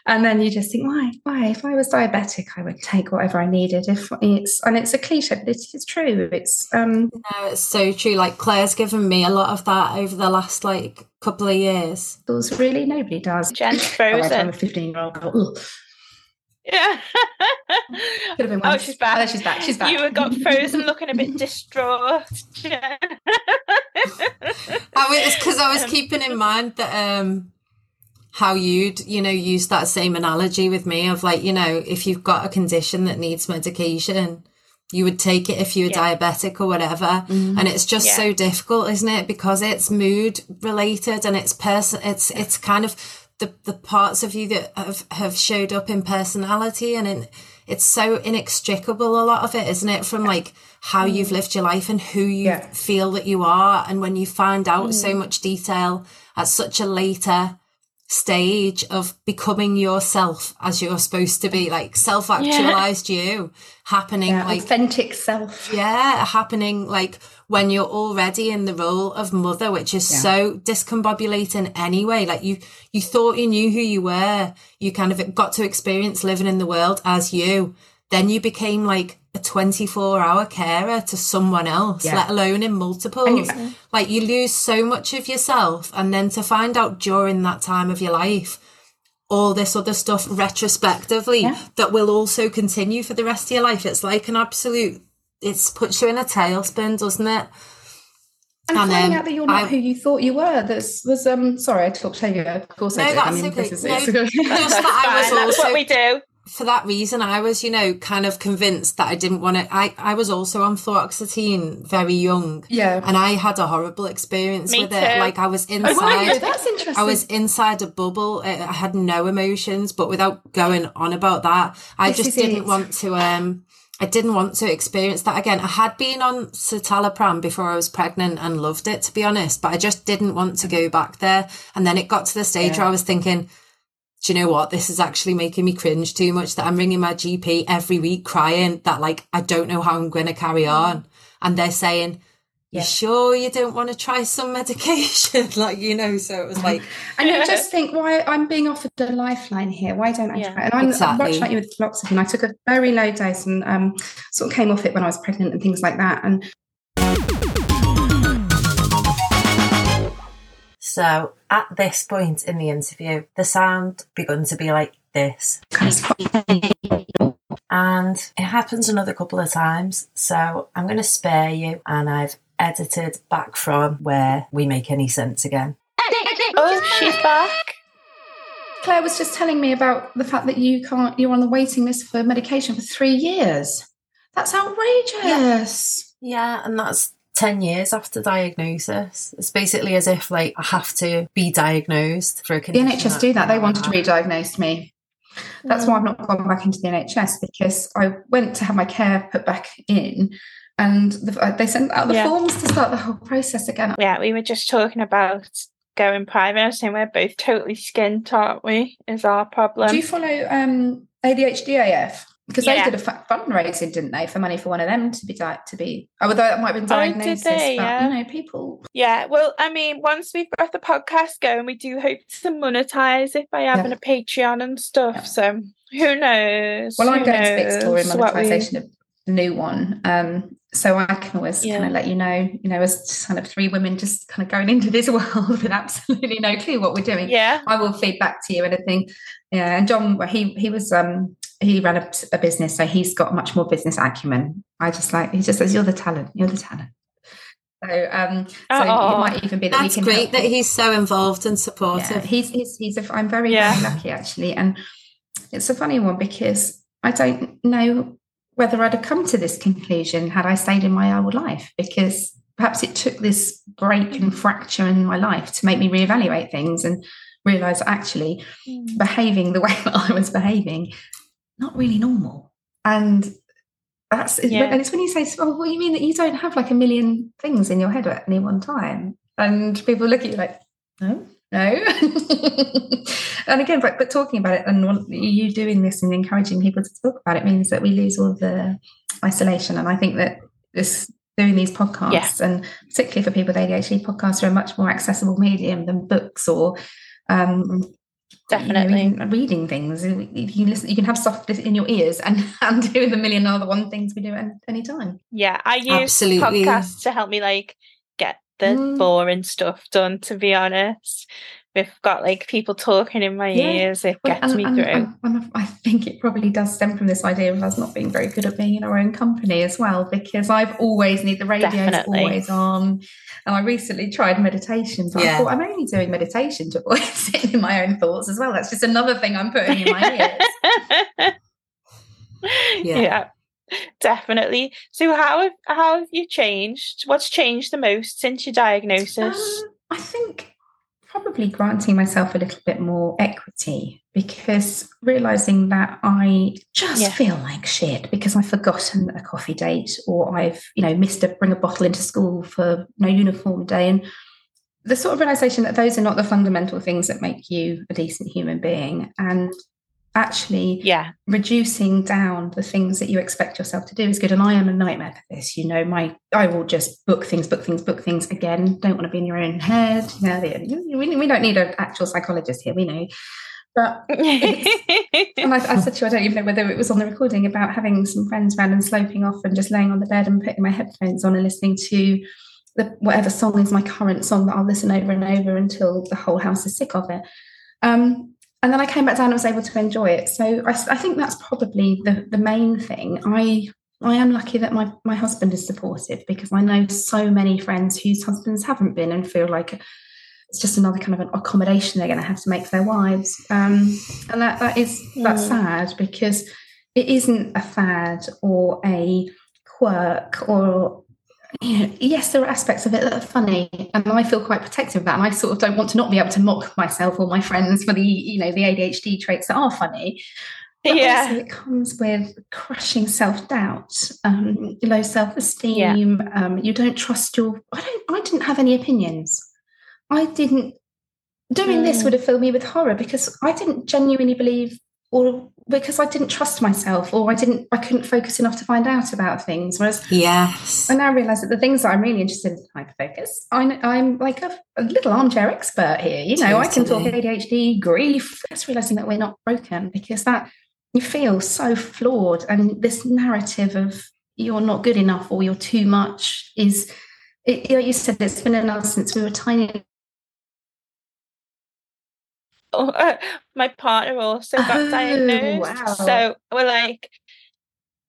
[SPEAKER 5] And then you just think, why? Why? If I was diabetic, I would take whatever I needed. If it's and it's a cliche, but it's, it's true. It's um,
[SPEAKER 2] No, it's so true. Like Claire's given me a lot of that over the last like couple of years.
[SPEAKER 5] Those really nobody does.
[SPEAKER 4] Jen's
[SPEAKER 5] I'm
[SPEAKER 4] frozen.
[SPEAKER 5] a 15 year old.
[SPEAKER 4] Yeah.
[SPEAKER 5] Could have been
[SPEAKER 4] oh, she's back.
[SPEAKER 5] Oh, she's back. She's back.
[SPEAKER 4] You got frozen looking a bit distraught. Jen.
[SPEAKER 2] I was because I was keeping in mind that um how you'd, you know, use that same analogy with me of like, you know, if you've got a condition that needs medication, you would take it if you were
[SPEAKER 4] Yeah.
[SPEAKER 2] diabetic or whatever. Mm-hmm. And it's just
[SPEAKER 4] Yeah.
[SPEAKER 2] so difficult, isn't it? Because it's mood related and it's person, it's, it's kind of the, the parts of you that have, have showed up in personality and in, it's so inextricable, a lot of it, isn't it? From like how mm-hmm. you've lived your life and who you
[SPEAKER 5] Yeah.
[SPEAKER 2] feel that you are. And when you find out so mm-hmm. much detail at such a later stage of becoming yourself as you're supposed to be, like self actualized you happening
[SPEAKER 5] Yeah,
[SPEAKER 2] like
[SPEAKER 5] authentic self.
[SPEAKER 2] yeah, happening like when you're already in the role of mother, which is
[SPEAKER 5] Yeah.
[SPEAKER 2] so discombobulating anyway. Like you, you thought you knew who you were. You kind of got to experience living in the world as you. Then you became like a 24 hour carer to someone else,
[SPEAKER 5] Yeah.
[SPEAKER 2] let alone in multiples.
[SPEAKER 5] You-
[SPEAKER 2] like you lose so much of yourself. And then to find out during that time of your life, all this other stuff retrospectively
[SPEAKER 5] Yeah.
[SPEAKER 2] that will also continue for the rest of your life. It's like an absolute, it's puts you in a tailspin, doesn't it?
[SPEAKER 5] And,
[SPEAKER 2] And,
[SPEAKER 5] finding out that you're not
[SPEAKER 2] I-
[SPEAKER 5] who you thought you were. This was um sorry, I talked over you. Of course I
[SPEAKER 2] No,
[SPEAKER 5] did.
[SPEAKER 2] that's
[SPEAKER 5] I mean,
[SPEAKER 2] okay. No, just that I was.
[SPEAKER 4] That's what we do.
[SPEAKER 2] For that reason, I was, you know, kind of convinced that I didn't want to. I, I was also on fluoxetine very young.
[SPEAKER 5] Yeah.
[SPEAKER 2] And I had a horrible experience
[SPEAKER 4] Me
[SPEAKER 2] with it. Like I was
[SPEAKER 5] Oh, were
[SPEAKER 2] inside.
[SPEAKER 5] That's interesting.
[SPEAKER 2] I was inside a bubble. I I had no emotions, but without going on about that, I
[SPEAKER 5] This
[SPEAKER 2] just didn't
[SPEAKER 5] it.
[SPEAKER 2] want to. Um, I didn't want to experience that again. I had been on citalopram before I was pregnant and loved it, to be honest, but I just didn't want to go back there. And then it got to the stage
[SPEAKER 5] Yeah.
[SPEAKER 2] where I was thinking, do you know what? This is actually making me cringe too much that I'm ringing my GP every week crying that like I don't know how I'm going to carry on. And they're saying, you
[SPEAKER 5] Yeah.
[SPEAKER 2] sure you don't want to try some medication? like, you know, so it was like,
[SPEAKER 5] And you just think, why I'm being offered a lifeline here? Why don't I
[SPEAKER 4] Yeah.
[SPEAKER 5] try? And I'm
[SPEAKER 2] Exactly.
[SPEAKER 5] much like you with fluoxetine. I took a very low dose and um, sort of came off it when I was pregnant and things like that. And
[SPEAKER 6] So at this point in the interview, the sound begun to be like this. And it happens another couple of times. So I'm going to spare you and I've edited back from where we make any sense again.
[SPEAKER 4] Oh, she's back.
[SPEAKER 5] Claire was just telling me about the fact that you can't. You're on the waiting list for medication for three years. That's outrageous.
[SPEAKER 6] Yeah, and that's 10 years after diagnosis. It's basically as if like I have to be diagnosed for a condition. The.
[SPEAKER 5] NHS do that. They wanted to
[SPEAKER 6] I have.
[SPEAKER 5] re-diagnose me. That's why I've not gone back into the NHS because I went to have my care put back in, and the, uh, they sent out the
[SPEAKER 4] Yeah.
[SPEAKER 5] forms to start the whole process again.
[SPEAKER 4] Yeah, we were just talking about going private. I was saying we're both totally skint, aren't we? Is our problem.
[SPEAKER 5] Do you follow um, ADHD Because
[SPEAKER 4] Yeah.
[SPEAKER 5] they did a fundraising, didn't they, for money for one of them to be di- to be. Although that might have been
[SPEAKER 4] Oh, did
[SPEAKER 5] diagnosis,
[SPEAKER 4] they?
[SPEAKER 5] but
[SPEAKER 4] Yeah.
[SPEAKER 5] you know, people.
[SPEAKER 4] Yeah, well, I mean, once we've got the podcast going, we do hope to monetize it by having
[SPEAKER 5] Yeah.
[SPEAKER 4] a Patreon and stuff. So who knows?
[SPEAKER 5] Well, I'm
[SPEAKER 4] Who
[SPEAKER 5] going to be exploring
[SPEAKER 4] what we-
[SPEAKER 5] of the new one. Um, so I can always kind of let you know, you know, as kind of three women just kind of going into this world with absolutely no clue what we're doing.
[SPEAKER 4] Yeah,
[SPEAKER 5] I will feed back to you anything. Yeah, and John, he he was um he ran a, a business, so he's got much more business acumen. I just like he just says, "You're the talent. You're the talent." So um, so it might even be that
[SPEAKER 2] That's
[SPEAKER 5] he can
[SPEAKER 2] great that he's so involved and
[SPEAKER 5] Yeah,
[SPEAKER 2] supportive.
[SPEAKER 5] he's he's he's a, I'm very
[SPEAKER 4] Yeah.
[SPEAKER 5] very lucky actually, and it's a funny one because I don't know whether I'd have come to this conclusion had I stayed in my old life because perhaps it took this break and fracture in my life to make me reevaluate things and realize actually behaving the way that I was behaving not really normal. And that's
[SPEAKER 4] Yeah.
[SPEAKER 5] and it's when you say oh what do you mean that you don't have like a million things in your head at any one time? And people look at you like no no. And again but, but talking about it and you doing this and encouraging people to talk about it means that we lose all the isolation. And i think that this doing these podcasts and particularly for people with adhd podcasts are a much more accessible medium than books or um you know,
[SPEAKER 4] Definitely.
[SPEAKER 5] reading things you can listen you can have stuff in your ears and and do the million other one things we do at any time
[SPEAKER 4] yeah. I use
[SPEAKER 2] Absolutely.
[SPEAKER 4] podcasts to help me like get the
[SPEAKER 5] Mm.
[SPEAKER 4] boring stuff done. To be honest, we've got like people talking in my
[SPEAKER 5] Yeah.
[SPEAKER 4] ears. It
[SPEAKER 5] Well,
[SPEAKER 4] gets
[SPEAKER 5] and-
[SPEAKER 4] me
[SPEAKER 5] and-
[SPEAKER 4] through.
[SPEAKER 5] and- and I think it probably does stem from this idea of us not being very good at being in our own company as well, because I've always need the radio's
[SPEAKER 4] Definitely.
[SPEAKER 5] always on. And I recently tried meditation, but
[SPEAKER 7] Yeah.
[SPEAKER 5] I thought I'm only doing meditation to avoid sitting in my own thoughts as well. That's just another thing I'm putting in my ears.
[SPEAKER 7] Yeah.
[SPEAKER 4] yeah. definitely. So how have how have you changed? What's changed the most since your diagnosis?
[SPEAKER 5] Um, I think probably granting myself a little bit more equity because realizing that I just
[SPEAKER 4] Yeah.
[SPEAKER 5] feel like shit because I've forgotten a coffee date or I've, you know, missed a bring a bottle into school for no uniform day. And the sort of realization that those are not the fundamental things that make you a decent human being. And actually
[SPEAKER 4] yeah,
[SPEAKER 5] reducing down the things that you expect yourself to do is good. And i am a nightmare for this you know my i will just book things book things book things again. Don't want to be in your own head. You know, we, we don't need an actual psychologist here we know. But and I, I said to you, I don't even know whether it was on the recording about having some friends around and sloping off and just laying on the bed and putting my headphones on and listening to the whatever song is my current song that I'll listen over and over until the whole house is sick of it. Um, and then I came back down and was able to enjoy it. So I think that's probably the the main thing. I I am lucky that my my husband is supportive because I know so many friends whose husbands haven't been and feel like it's just another kind of an accommodation they're going to have to make for their wives. Um, and that that is that's
[SPEAKER 4] Mm.
[SPEAKER 5] sad because it isn't a fad or a quirk or yes, there are aspects of it that are funny, and I feel quite protective of that. And I sort of don't want to not be able to mock myself or my friends for the, you know, the ADHD traits that are funny. But
[SPEAKER 4] Yeah.
[SPEAKER 5] it comes with crushing self doubt, um, low self esteem. Um, you don't trust your. I don't. I didn't have any opinions. I didn't. Doing this
[SPEAKER 4] Mm.
[SPEAKER 5] would have filled me with horror because I didn't genuinely believe, or because I didn't trust myself, or I didn't. I couldn't focus enough to find out about things. Whereas
[SPEAKER 7] Yes.
[SPEAKER 5] I now realise that the things that I'm really interested in hyperfocus, I'm, I'm like a, a little armchair expert here. You know, I can talk
[SPEAKER 7] Totally.
[SPEAKER 5] ADHD, grief, just realising that we're not broken because that you feel so flawed. And this narrative of you're not good enough or you're too much is, it, like you said, it's been in us since we were tiny.
[SPEAKER 4] My partner also got
[SPEAKER 5] Oh,
[SPEAKER 4] diagnosed.
[SPEAKER 5] wow.
[SPEAKER 4] So we're like,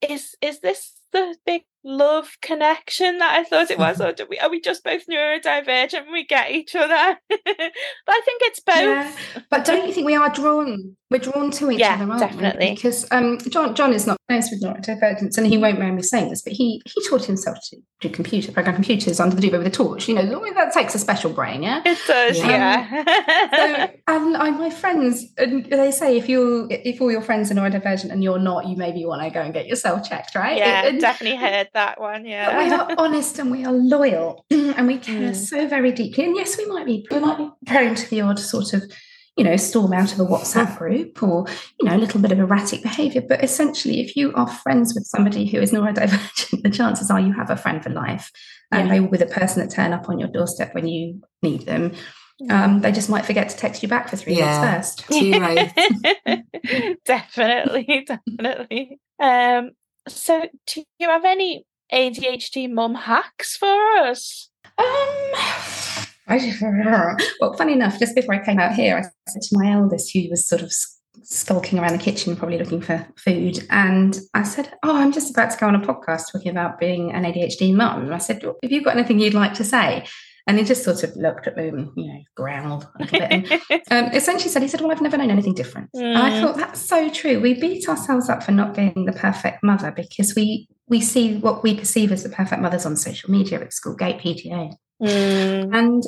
[SPEAKER 4] is is this the big love connection that I thought it was, or do we are we just both neurodivergent and we get each other? but I think it's both.
[SPEAKER 5] Yeah. But don't you think we are drawn? We're drawn to each
[SPEAKER 4] Yeah,
[SPEAKER 5] other, aren't
[SPEAKER 4] definitely.
[SPEAKER 5] we? Because um, John John is not diagnosed with neurodivergence, and he won't mind me saying this, but he he taught himself to do computer program computers under the duvet with a torch. You know, that takes a special brain, yeah.
[SPEAKER 4] It does,
[SPEAKER 7] Yeah.
[SPEAKER 4] yeah.
[SPEAKER 5] So, and I, my friends, and they say if you if all your friends are neurodivergent and you're not, you maybe want to go and get yourself checked, right?
[SPEAKER 4] yeah,
[SPEAKER 5] And-
[SPEAKER 4] definitely heard that one. Yeah.
[SPEAKER 5] But we are honest and we are loyal and we care
[SPEAKER 4] Mm.
[SPEAKER 5] so very deeply. And yes, we might be we might be prone to the odd sort of, you know, storm out of a WhatsApp group or, you know, a little bit of erratic behavior. But essentially, if you are friends with somebody who is neurodivergent, the chances are you have a friend for life. And
[SPEAKER 4] Yeah.
[SPEAKER 5] they will be the person that turn up on your doorstep when you need them. Um, they just might forget to text you back for three
[SPEAKER 7] Yeah.
[SPEAKER 5] weeks first.
[SPEAKER 7] Too right.
[SPEAKER 4] definitely, definitely. Um, so do you have any ADHD mum hacks for us?
[SPEAKER 5] Um, I, well, funny enough, just before I came out here, I said to my eldest, who was sort of skulking around the kitchen, probably looking for food, and I said, "Oh, I'm just about to go on a podcast talking about being an ADHD mum." And I said, "Have you got anything you'd like to say?" And he just sort of looked at me and you know growled a little bit. And, um, essentially said, he said, Well, I've never known anything different. And I
[SPEAKER 4] Mm.
[SPEAKER 5] thought that's so true. We beat ourselves up for not being the perfect mother because we we see what we perceive as the perfect mothers on social media at school gate PTA.
[SPEAKER 4] Mm,
[SPEAKER 5] And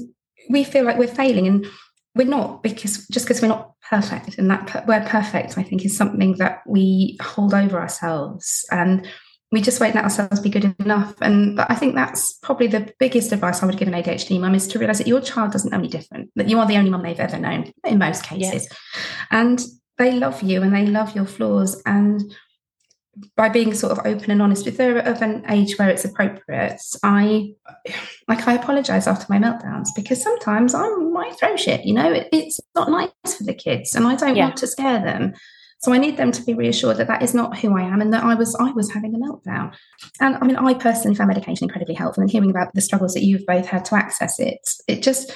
[SPEAKER 5] we feel like we're failing and we're not because just because we're not perfect. And that per- word perfect, I think, is something that we hold over ourselves. And we just won't let ourselves be good enough. And I think that's probably the biggest advice I would give an ADHD mum is to realize that your child doesn't know any different, that you are the only mum they've ever known in most cases. And they love you and they love your flaws. And by being sort of open and honest, if they're of an age where it's appropriate, I like I apologize after my meltdowns because sometimes I might throw shit, you know, it, it's not nice for the kids and I don't
[SPEAKER 4] Yeah.
[SPEAKER 5] want to scare them. So I need them to be reassured that that is not who I am and that I was I was having a meltdown. And I mean, I personally found medication incredibly helpful and hearing about the struggles that you've both had to access it, it just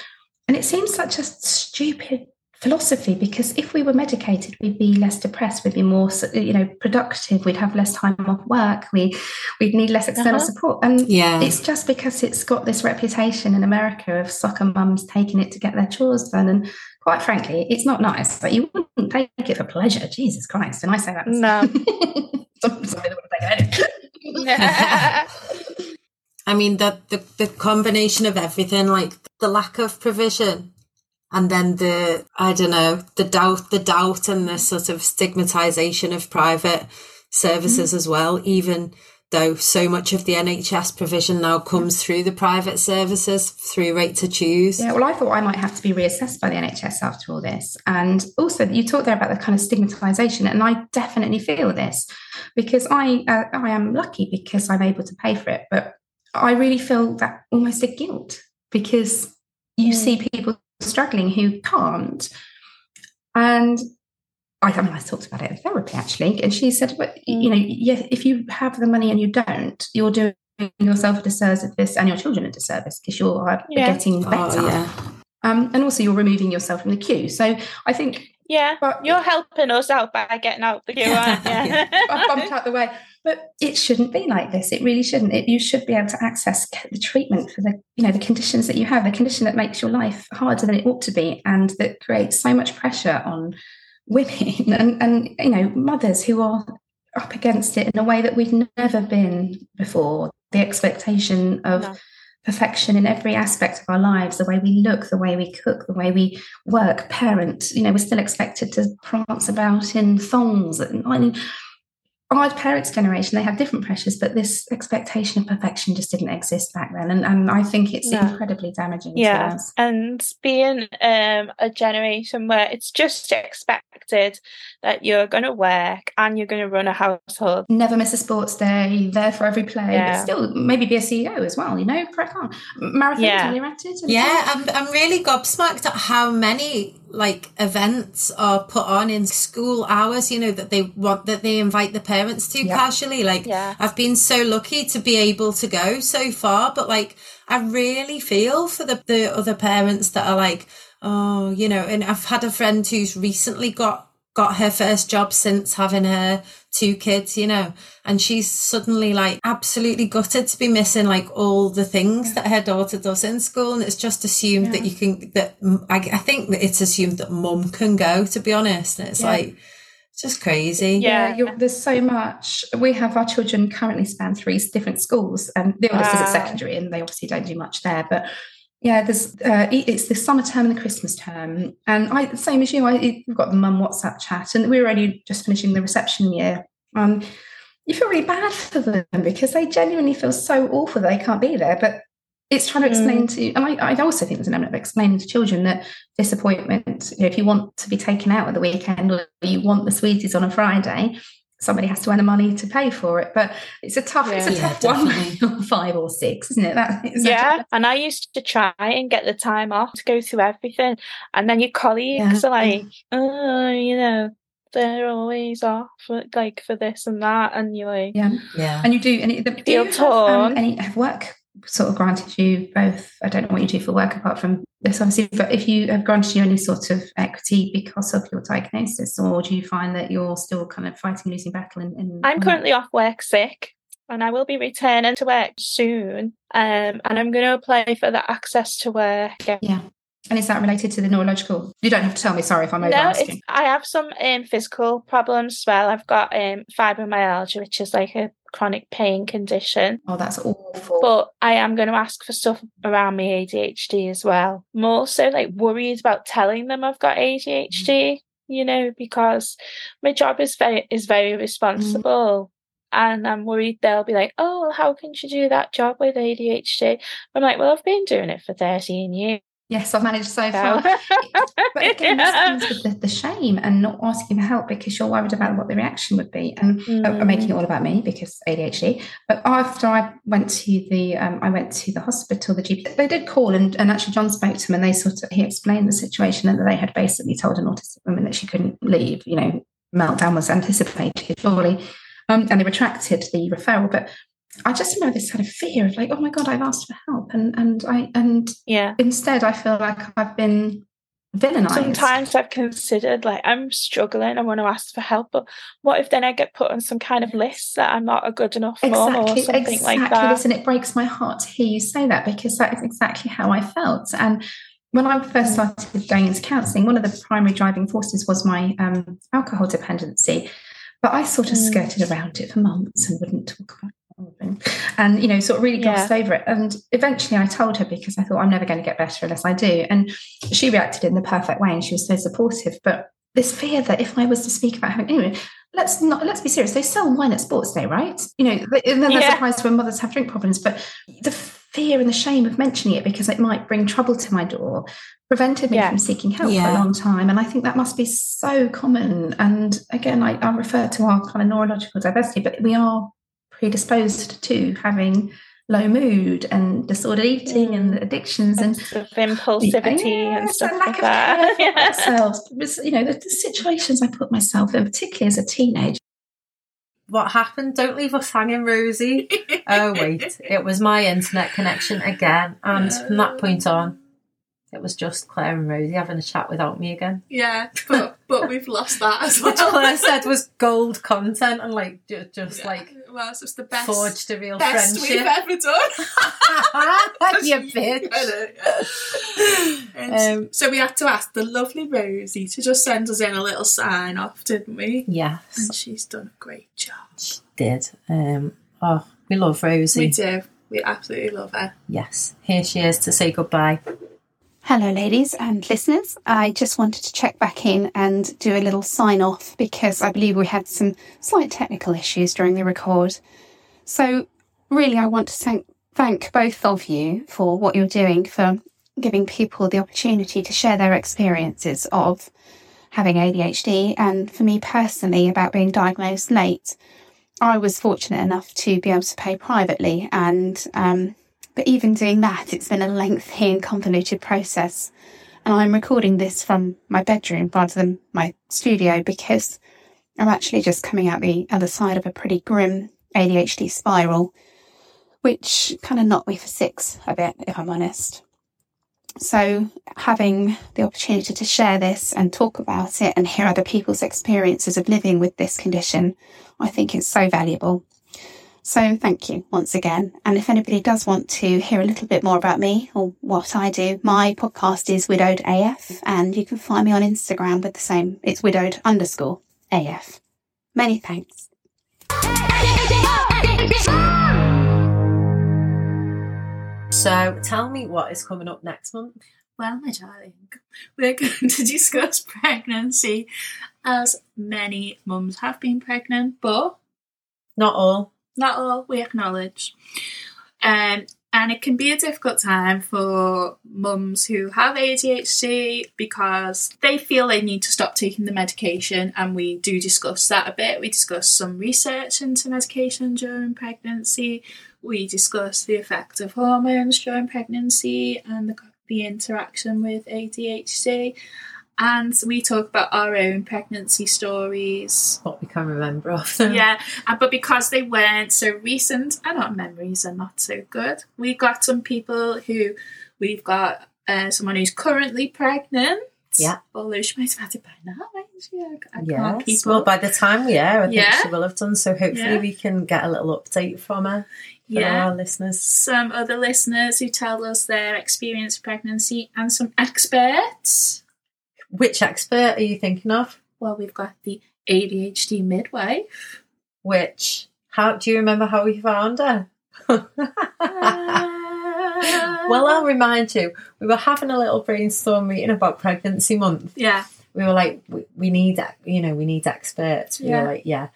[SPEAKER 5] and it seems such a stupid philosophy because if we were medicated we'd be less depressed we'd be more you know productive we'd have less time off work we we'd need less external
[SPEAKER 4] Uh-huh.
[SPEAKER 5] support and
[SPEAKER 2] Yeah.
[SPEAKER 5] it's just because it's got this reputation in america of soccer mums taking it to get their chores done and quite frankly it's not nice but you wouldn't take it for pleasure jesus christ and i say that
[SPEAKER 4] No.
[SPEAKER 5] Some- somebody that wouldn't take it
[SPEAKER 2] I mean, the, the the combination of everything, like the lack of provision, and then the I don't know, the doubt, the doubt, and the sort of stigmatization of private services mm. as well. Even though so much of the NHS provision now comes mm. through the private services through right to choose.
[SPEAKER 5] Yeah, well, I thought I might have to be reassessed by the NHS after all this. And also, you talked there about the kind of stigmatisation, and I definitely feel this because I uh, I am lucky because I'm able to pay for it, but I really feel that almost a guilt because you mm. see people struggling who can't. And I, I mean, I talked about it in therapy actually, and she said, "But you know, yeah, if you have the money and you don't, you're doing yourself a disservice and your children a disservice because you're uh,
[SPEAKER 4] Yeah.
[SPEAKER 5] getting better,
[SPEAKER 2] Oh, yeah.
[SPEAKER 5] um, and also you're removing yourself from the queue. So I think
[SPEAKER 4] yeah,
[SPEAKER 5] But-
[SPEAKER 4] you're helping us out by getting out the queue, aren't you?
[SPEAKER 5] I bumped out the way. But it shouldn't be like this. It really shouldn't. It, you should be able to access the treatment for the, you know, the conditions that you have, the condition that makes your life harder than it ought to be, and that creates so much pressure on women and, and you know, mothers who are up against it in a way that we've never been before. The expectation of
[SPEAKER 4] No.
[SPEAKER 5] perfection in every aspect of our lives, the way we look, the way we cook, the way we work, parent. You know, we're still expected to prance about in thongs. And I mean, our parents' generation, they have different pressures, but this expectation of perfection just didn't exist back then. And, and I think it's
[SPEAKER 4] No.
[SPEAKER 5] incredibly damaging to
[SPEAKER 4] Yeah,
[SPEAKER 5] us.
[SPEAKER 4] and being um, a generation where it's just expected that you're going to work and you're going to run a household.
[SPEAKER 5] Never miss a sports day, there for every play,
[SPEAKER 4] Yeah.
[SPEAKER 5] but still maybe be a CEO as well, you know, crack on. Marathon,
[SPEAKER 4] Yeah.
[SPEAKER 5] are it?
[SPEAKER 2] Yeah, I'm, I'm really gobsmacked at how many like events are put on in school hours, you know, that they want that they invite the parents to
[SPEAKER 5] Yeah.
[SPEAKER 2] casually. Like
[SPEAKER 4] Yeah.
[SPEAKER 2] I've been so lucky to be able to go so far, but like I really feel for the, the other parents that are like, oh, you know, and I've had a friend who's recently got got her first job since having her two kids, you know, and she's suddenly like absolutely gutted to be missing like all the things that her daughter does in school. And it's just assumed that you can, that I, I think that it's assumed that mum can go, to be honest. And it's
[SPEAKER 5] Yeah.
[SPEAKER 2] like, it's just crazy.
[SPEAKER 4] Yeah.
[SPEAKER 5] you're, there's so much. We have our children currently span three different schools, and the oldest is at secondary, and they obviously don't do much there. But yeah, there's uh, it's the summer term and the Christmas term, and I same as you. I we've got the mum WhatsApp chat, and we were only just finishing the reception year. Um, you feel really bad for them because they genuinely feel so awful that they can't be there, but. It's trying to explain to, and I, I also think there's an element of explaining to children that disappointment, you know, if you want to be taken out at the weekend or you want the sweeties on a Friday, somebody has to earn the money to pay for it. But it's a tough, it's a
[SPEAKER 2] Yeah.
[SPEAKER 5] tough
[SPEAKER 2] Yeah,
[SPEAKER 5] one, five or six, isn't it? That is a-
[SPEAKER 4] Yeah, and I used to try and get the time off to go through everything, and then your colleagues
[SPEAKER 5] Yeah.
[SPEAKER 4] are like, "Oh, you know, they're always off, like for this and that," and you're like,
[SPEAKER 5] yeah.
[SPEAKER 2] Yeah.
[SPEAKER 5] And you do, and it- do you have, um, any work sort of granted you both? I don't know what you do for work apart from this, obviously, but if you have granted you any sort of equity because of your diagnosis, or do you find that you're still kind of fighting losing battle? In, in
[SPEAKER 4] I'm currently off work sick and I will be returning to work soon. Um, and I'm going to apply for the access to work.
[SPEAKER 5] yeah. And is that related to the neurological? You don't have to tell me. Sorry if I'm over
[SPEAKER 4] No, I have some um, physical problems as well. I've got um, fibromyalgia, which is like a chronic pain condition.
[SPEAKER 5] Oh, that's awful.
[SPEAKER 4] But I am going to ask for stuff around my ADHD as well. More so like worried about telling them I've got ADHD, you know, because my job is very is very responsible. And I'm worried they'll be like, oh, well, how can you do that job with ADHD? I'm like, well, I've been doing it for 13 years.
[SPEAKER 5] Yes, I've managed so
[SPEAKER 4] now."
[SPEAKER 5] far. But again,
[SPEAKER 4] Yeah.
[SPEAKER 5] this comes with the, the shame and not asking for help because you're worried about what the reaction would be. And uh, I'm
[SPEAKER 4] Mm.
[SPEAKER 5] making it all about me because ADHD. But after I went to the, um, I went to the hospital, the GP, they did call and, and actually John spoke to them and they sort of, he explained the situation and that they had basically told an autistic woman that she couldn't leave, you know, meltdown was anticipated, surely. Um, and they retracted the referral. But I just remember this kind of fear of like, oh my god, I've asked for help, and and I and
[SPEAKER 4] Yeah.
[SPEAKER 5] instead I feel like I've been villainized.
[SPEAKER 4] Sometimes I've considered like I'm struggling, I want to ask for help, but what if then I get put on some kind of list that I'm not a good enough mum or something
[SPEAKER 5] exactly.
[SPEAKER 4] like that?
[SPEAKER 5] Listen, it breaks my heart to hear you say that because that is exactly how I felt. And when I first started going into counselling, one of the primary driving forces was my um, alcohol dependency. But I sort of
[SPEAKER 4] Mm.
[SPEAKER 5] skirted around it for months and wouldn't talk about it. And, and you know, sort of really glossed over it. And eventually I told her because I thought I'm never going to get better unless I do. And she reacted in the perfect way and she was so supportive. But this fear that if I was to speak about having anyway, let's not let's be serious. They sell wine at sports day, right? You know, and then they're
[SPEAKER 4] Yeah.
[SPEAKER 5] surprised when mothers have drink problems. But the fear and the shame of mentioning it because it might bring trouble to my door prevented me
[SPEAKER 4] Yeah.
[SPEAKER 5] from seeking help for a long time. And I think that must be so common. And again, I, I refer to our kind of neurological diversity, but we are predisposed to having low mood and disordered eating and mm. addictions and
[SPEAKER 4] Lots of impulsivity and stuff
[SPEAKER 5] and
[SPEAKER 4] like
[SPEAKER 5] of
[SPEAKER 4] that.
[SPEAKER 5] care
[SPEAKER 4] Yeah.
[SPEAKER 5] ourselves. Was, you know, the, the situations I put myself in, particularly as a teenager.
[SPEAKER 2] What happened? Don't leave us hanging, Rosie. oh wait, it was my internet connection again, and from that point on, it was just Claire and Rosie having a chat without me again.
[SPEAKER 1] Yeah, but but we've lost that as well.
[SPEAKER 2] Which Claire said was gold content and like ju- just
[SPEAKER 1] Yeah.
[SPEAKER 2] like
[SPEAKER 1] well, it's just the best
[SPEAKER 2] forged a real
[SPEAKER 1] best we've ever done.
[SPEAKER 2] you bitch.
[SPEAKER 1] And
[SPEAKER 2] Um,
[SPEAKER 1] so we had to ask the lovely Rosie to just send us in a little sign off, didn't we?
[SPEAKER 2] Yes,
[SPEAKER 1] And she's done a great job.
[SPEAKER 2] she did. Um, oh, we love Rosie.
[SPEAKER 1] We do. We absolutely love her.
[SPEAKER 2] Yes, here she is to say goodbye.
[SPEAKER 8] Hello, ladies and listeners. I just wanted to check back in and do a little sign off because I believe we had some slight technical issues during the record. So, really, I want to thank, thank both of you for what you're doing for giving people the opportunity to share their experiences of having ADHD and for me personally about being diagnosed late. I was fortunate enough to be able to pay privately and um, but even doing that, it's been a lengthy and convoluted process. And I'm recording this from my bedroom rather than my studio because I'm actually just coming out the other side of a pretty grim ADHD spiral, which kind of knocked me for six a bit, if I'm honest. So, having the opportunity to share this and talk about it and hear other people's experiences of living with this condition, I think it's so valuable. So thank you once again. And if anybody does want to hear a little bit more about me or what I do, my podcast is Widowed AF and you can find me on Instagram with the same. It's widowed underscore AF. Many thanks.
[SPEAKER 2] So tell me what is coming up next month.
[SPEAKER 1] Well, my darling, we're going to discuss pregnancy as many mums have been pregnant, but
[SPEAKER 2] Not all.
[SPEAKER 1] Not all we acknowledge. Um, and it can be a difficult time for mums who have ADHD because they feel they need to stop taking the medication, and we do discuss that a bit. We discuss some research into medication during pregnancy. We discuss the effect of hormones during pregnancy and the, the interaction with ADHD. And we talk about our own pregnancy stories,
[SPEAKER 2] What we can remember of them.
[SPEAKER 1] yeah, uh, but because they weren't so recent and our memories are not so good, we got some people who we've got uh, someone who's currently pregnant.
[SPEAKER 2] Yeah.
[SPEAKER 1] Although she might have had it by now, she? I,
[SPEAKER 2] Yes.
[SPEAKER 1] keep
[SPEAKER 2] Well, by the time air, I think
[SPEAKER 1] Yeah.
[SPEAKER 2] she will have done. So hopefully
[SPEAKER 1] Yeah.
[SPEAKER 2] we can get a little update from her for
[SPEAKER 1] yeah.
[SPEAKER 2] our listeners.
[SPEAKER 1] Some other listeners who tell us their experience of pregnancy and some experts.
[SPEAKER 2] Which expert are you thinking of?
[SPEAKER 1] Well, we've got the ADHD midwife.
[SPEAKER 2] Which? How do you remember how we found her? well, I'll remind you. We were having a little brainstorm meeting about pregnancy month.
[SPEAKER 1] yeah,
[SPEAKER 2] We were like, we, we need, you know, we need experts. We
[SPEAKER 1] Yeah.
[SPEAKER 2] were like, yeah.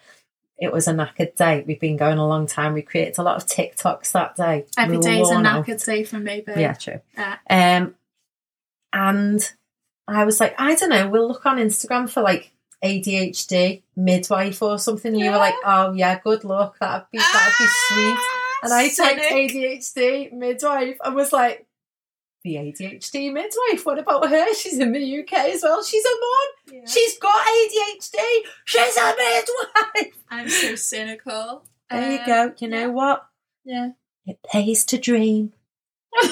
[SPEAKER 2] It was a knackered day. We've been going a long time. We created a lot of TikToks that day.
[SPEAKER 1] every
[SPEAKER 2] we were
[SPEAKER 1] day's a
[SPEAKER 2] worn out.
[SPEAKER 1] knackered day for me, babe.
[SPEAKER 2] Yeah, true.
[SPEAKER 1] Yeah.
[SPEAKER 2] Um, and I was like, I don't know, we'll look on Instagram for like ADHD midwife or something. And you were like, oh yeah, good luck. That'd be that'd be sweet. And I typed
[SPEAKER 1] Ah,
[SPEAKER 2] ADHD midwife and was like, the ADHD midwife. What about her? She's in the UK as well. She's a mom.
[SPEAKER 1] Yeah.
[SPEAKER 2] She's got ADHD. She's a midwife.
[SPEAKER 1] I'm so cynical.
[SPEAKER 2] There you
[SPEAKER 1] Um,
[SPEAKER 2] go. You know
[SPEAKER 1] yeah.
[SPEAKER 2] what?
[SPEAKER 1] Yeah.
[SPEAKER 2] It pays to dream.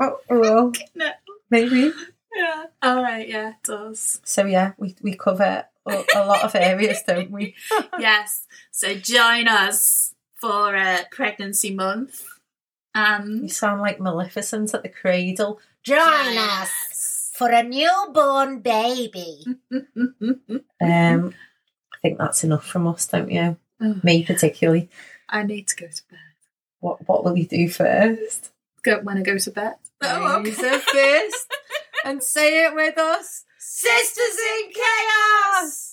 [SPEAKER 2] oh, well,
[SPEAKER 1] No.
[SPEAKER 2] maybe.
[SPEAKER 1] Yeah. All right. Yeah, it does.
[SPEAKER 2] So yeah, we we cover a, a lot of areas, don't we?
[SPEAKER 1] yes. So join us for a pregnancy month.
[SPEAKER 2] You sound like Maleficent at the cradle. Join
[SPEAKER 1] Yes.
[SPEAKER 2] for a newborn baby. Um, I think that's enough from us, don't you?
[SPEAKER 1] Oh.
[SPEAKER 2] Me particularly.
[SPEAKER 1] I need to go to bed.
[SPEAKER 2] What what will we do first?
[SPEAKER 1] Go when I go to bed. Oh,
[SPEAKER 2] a fist and say it with us. Sisters in chaos.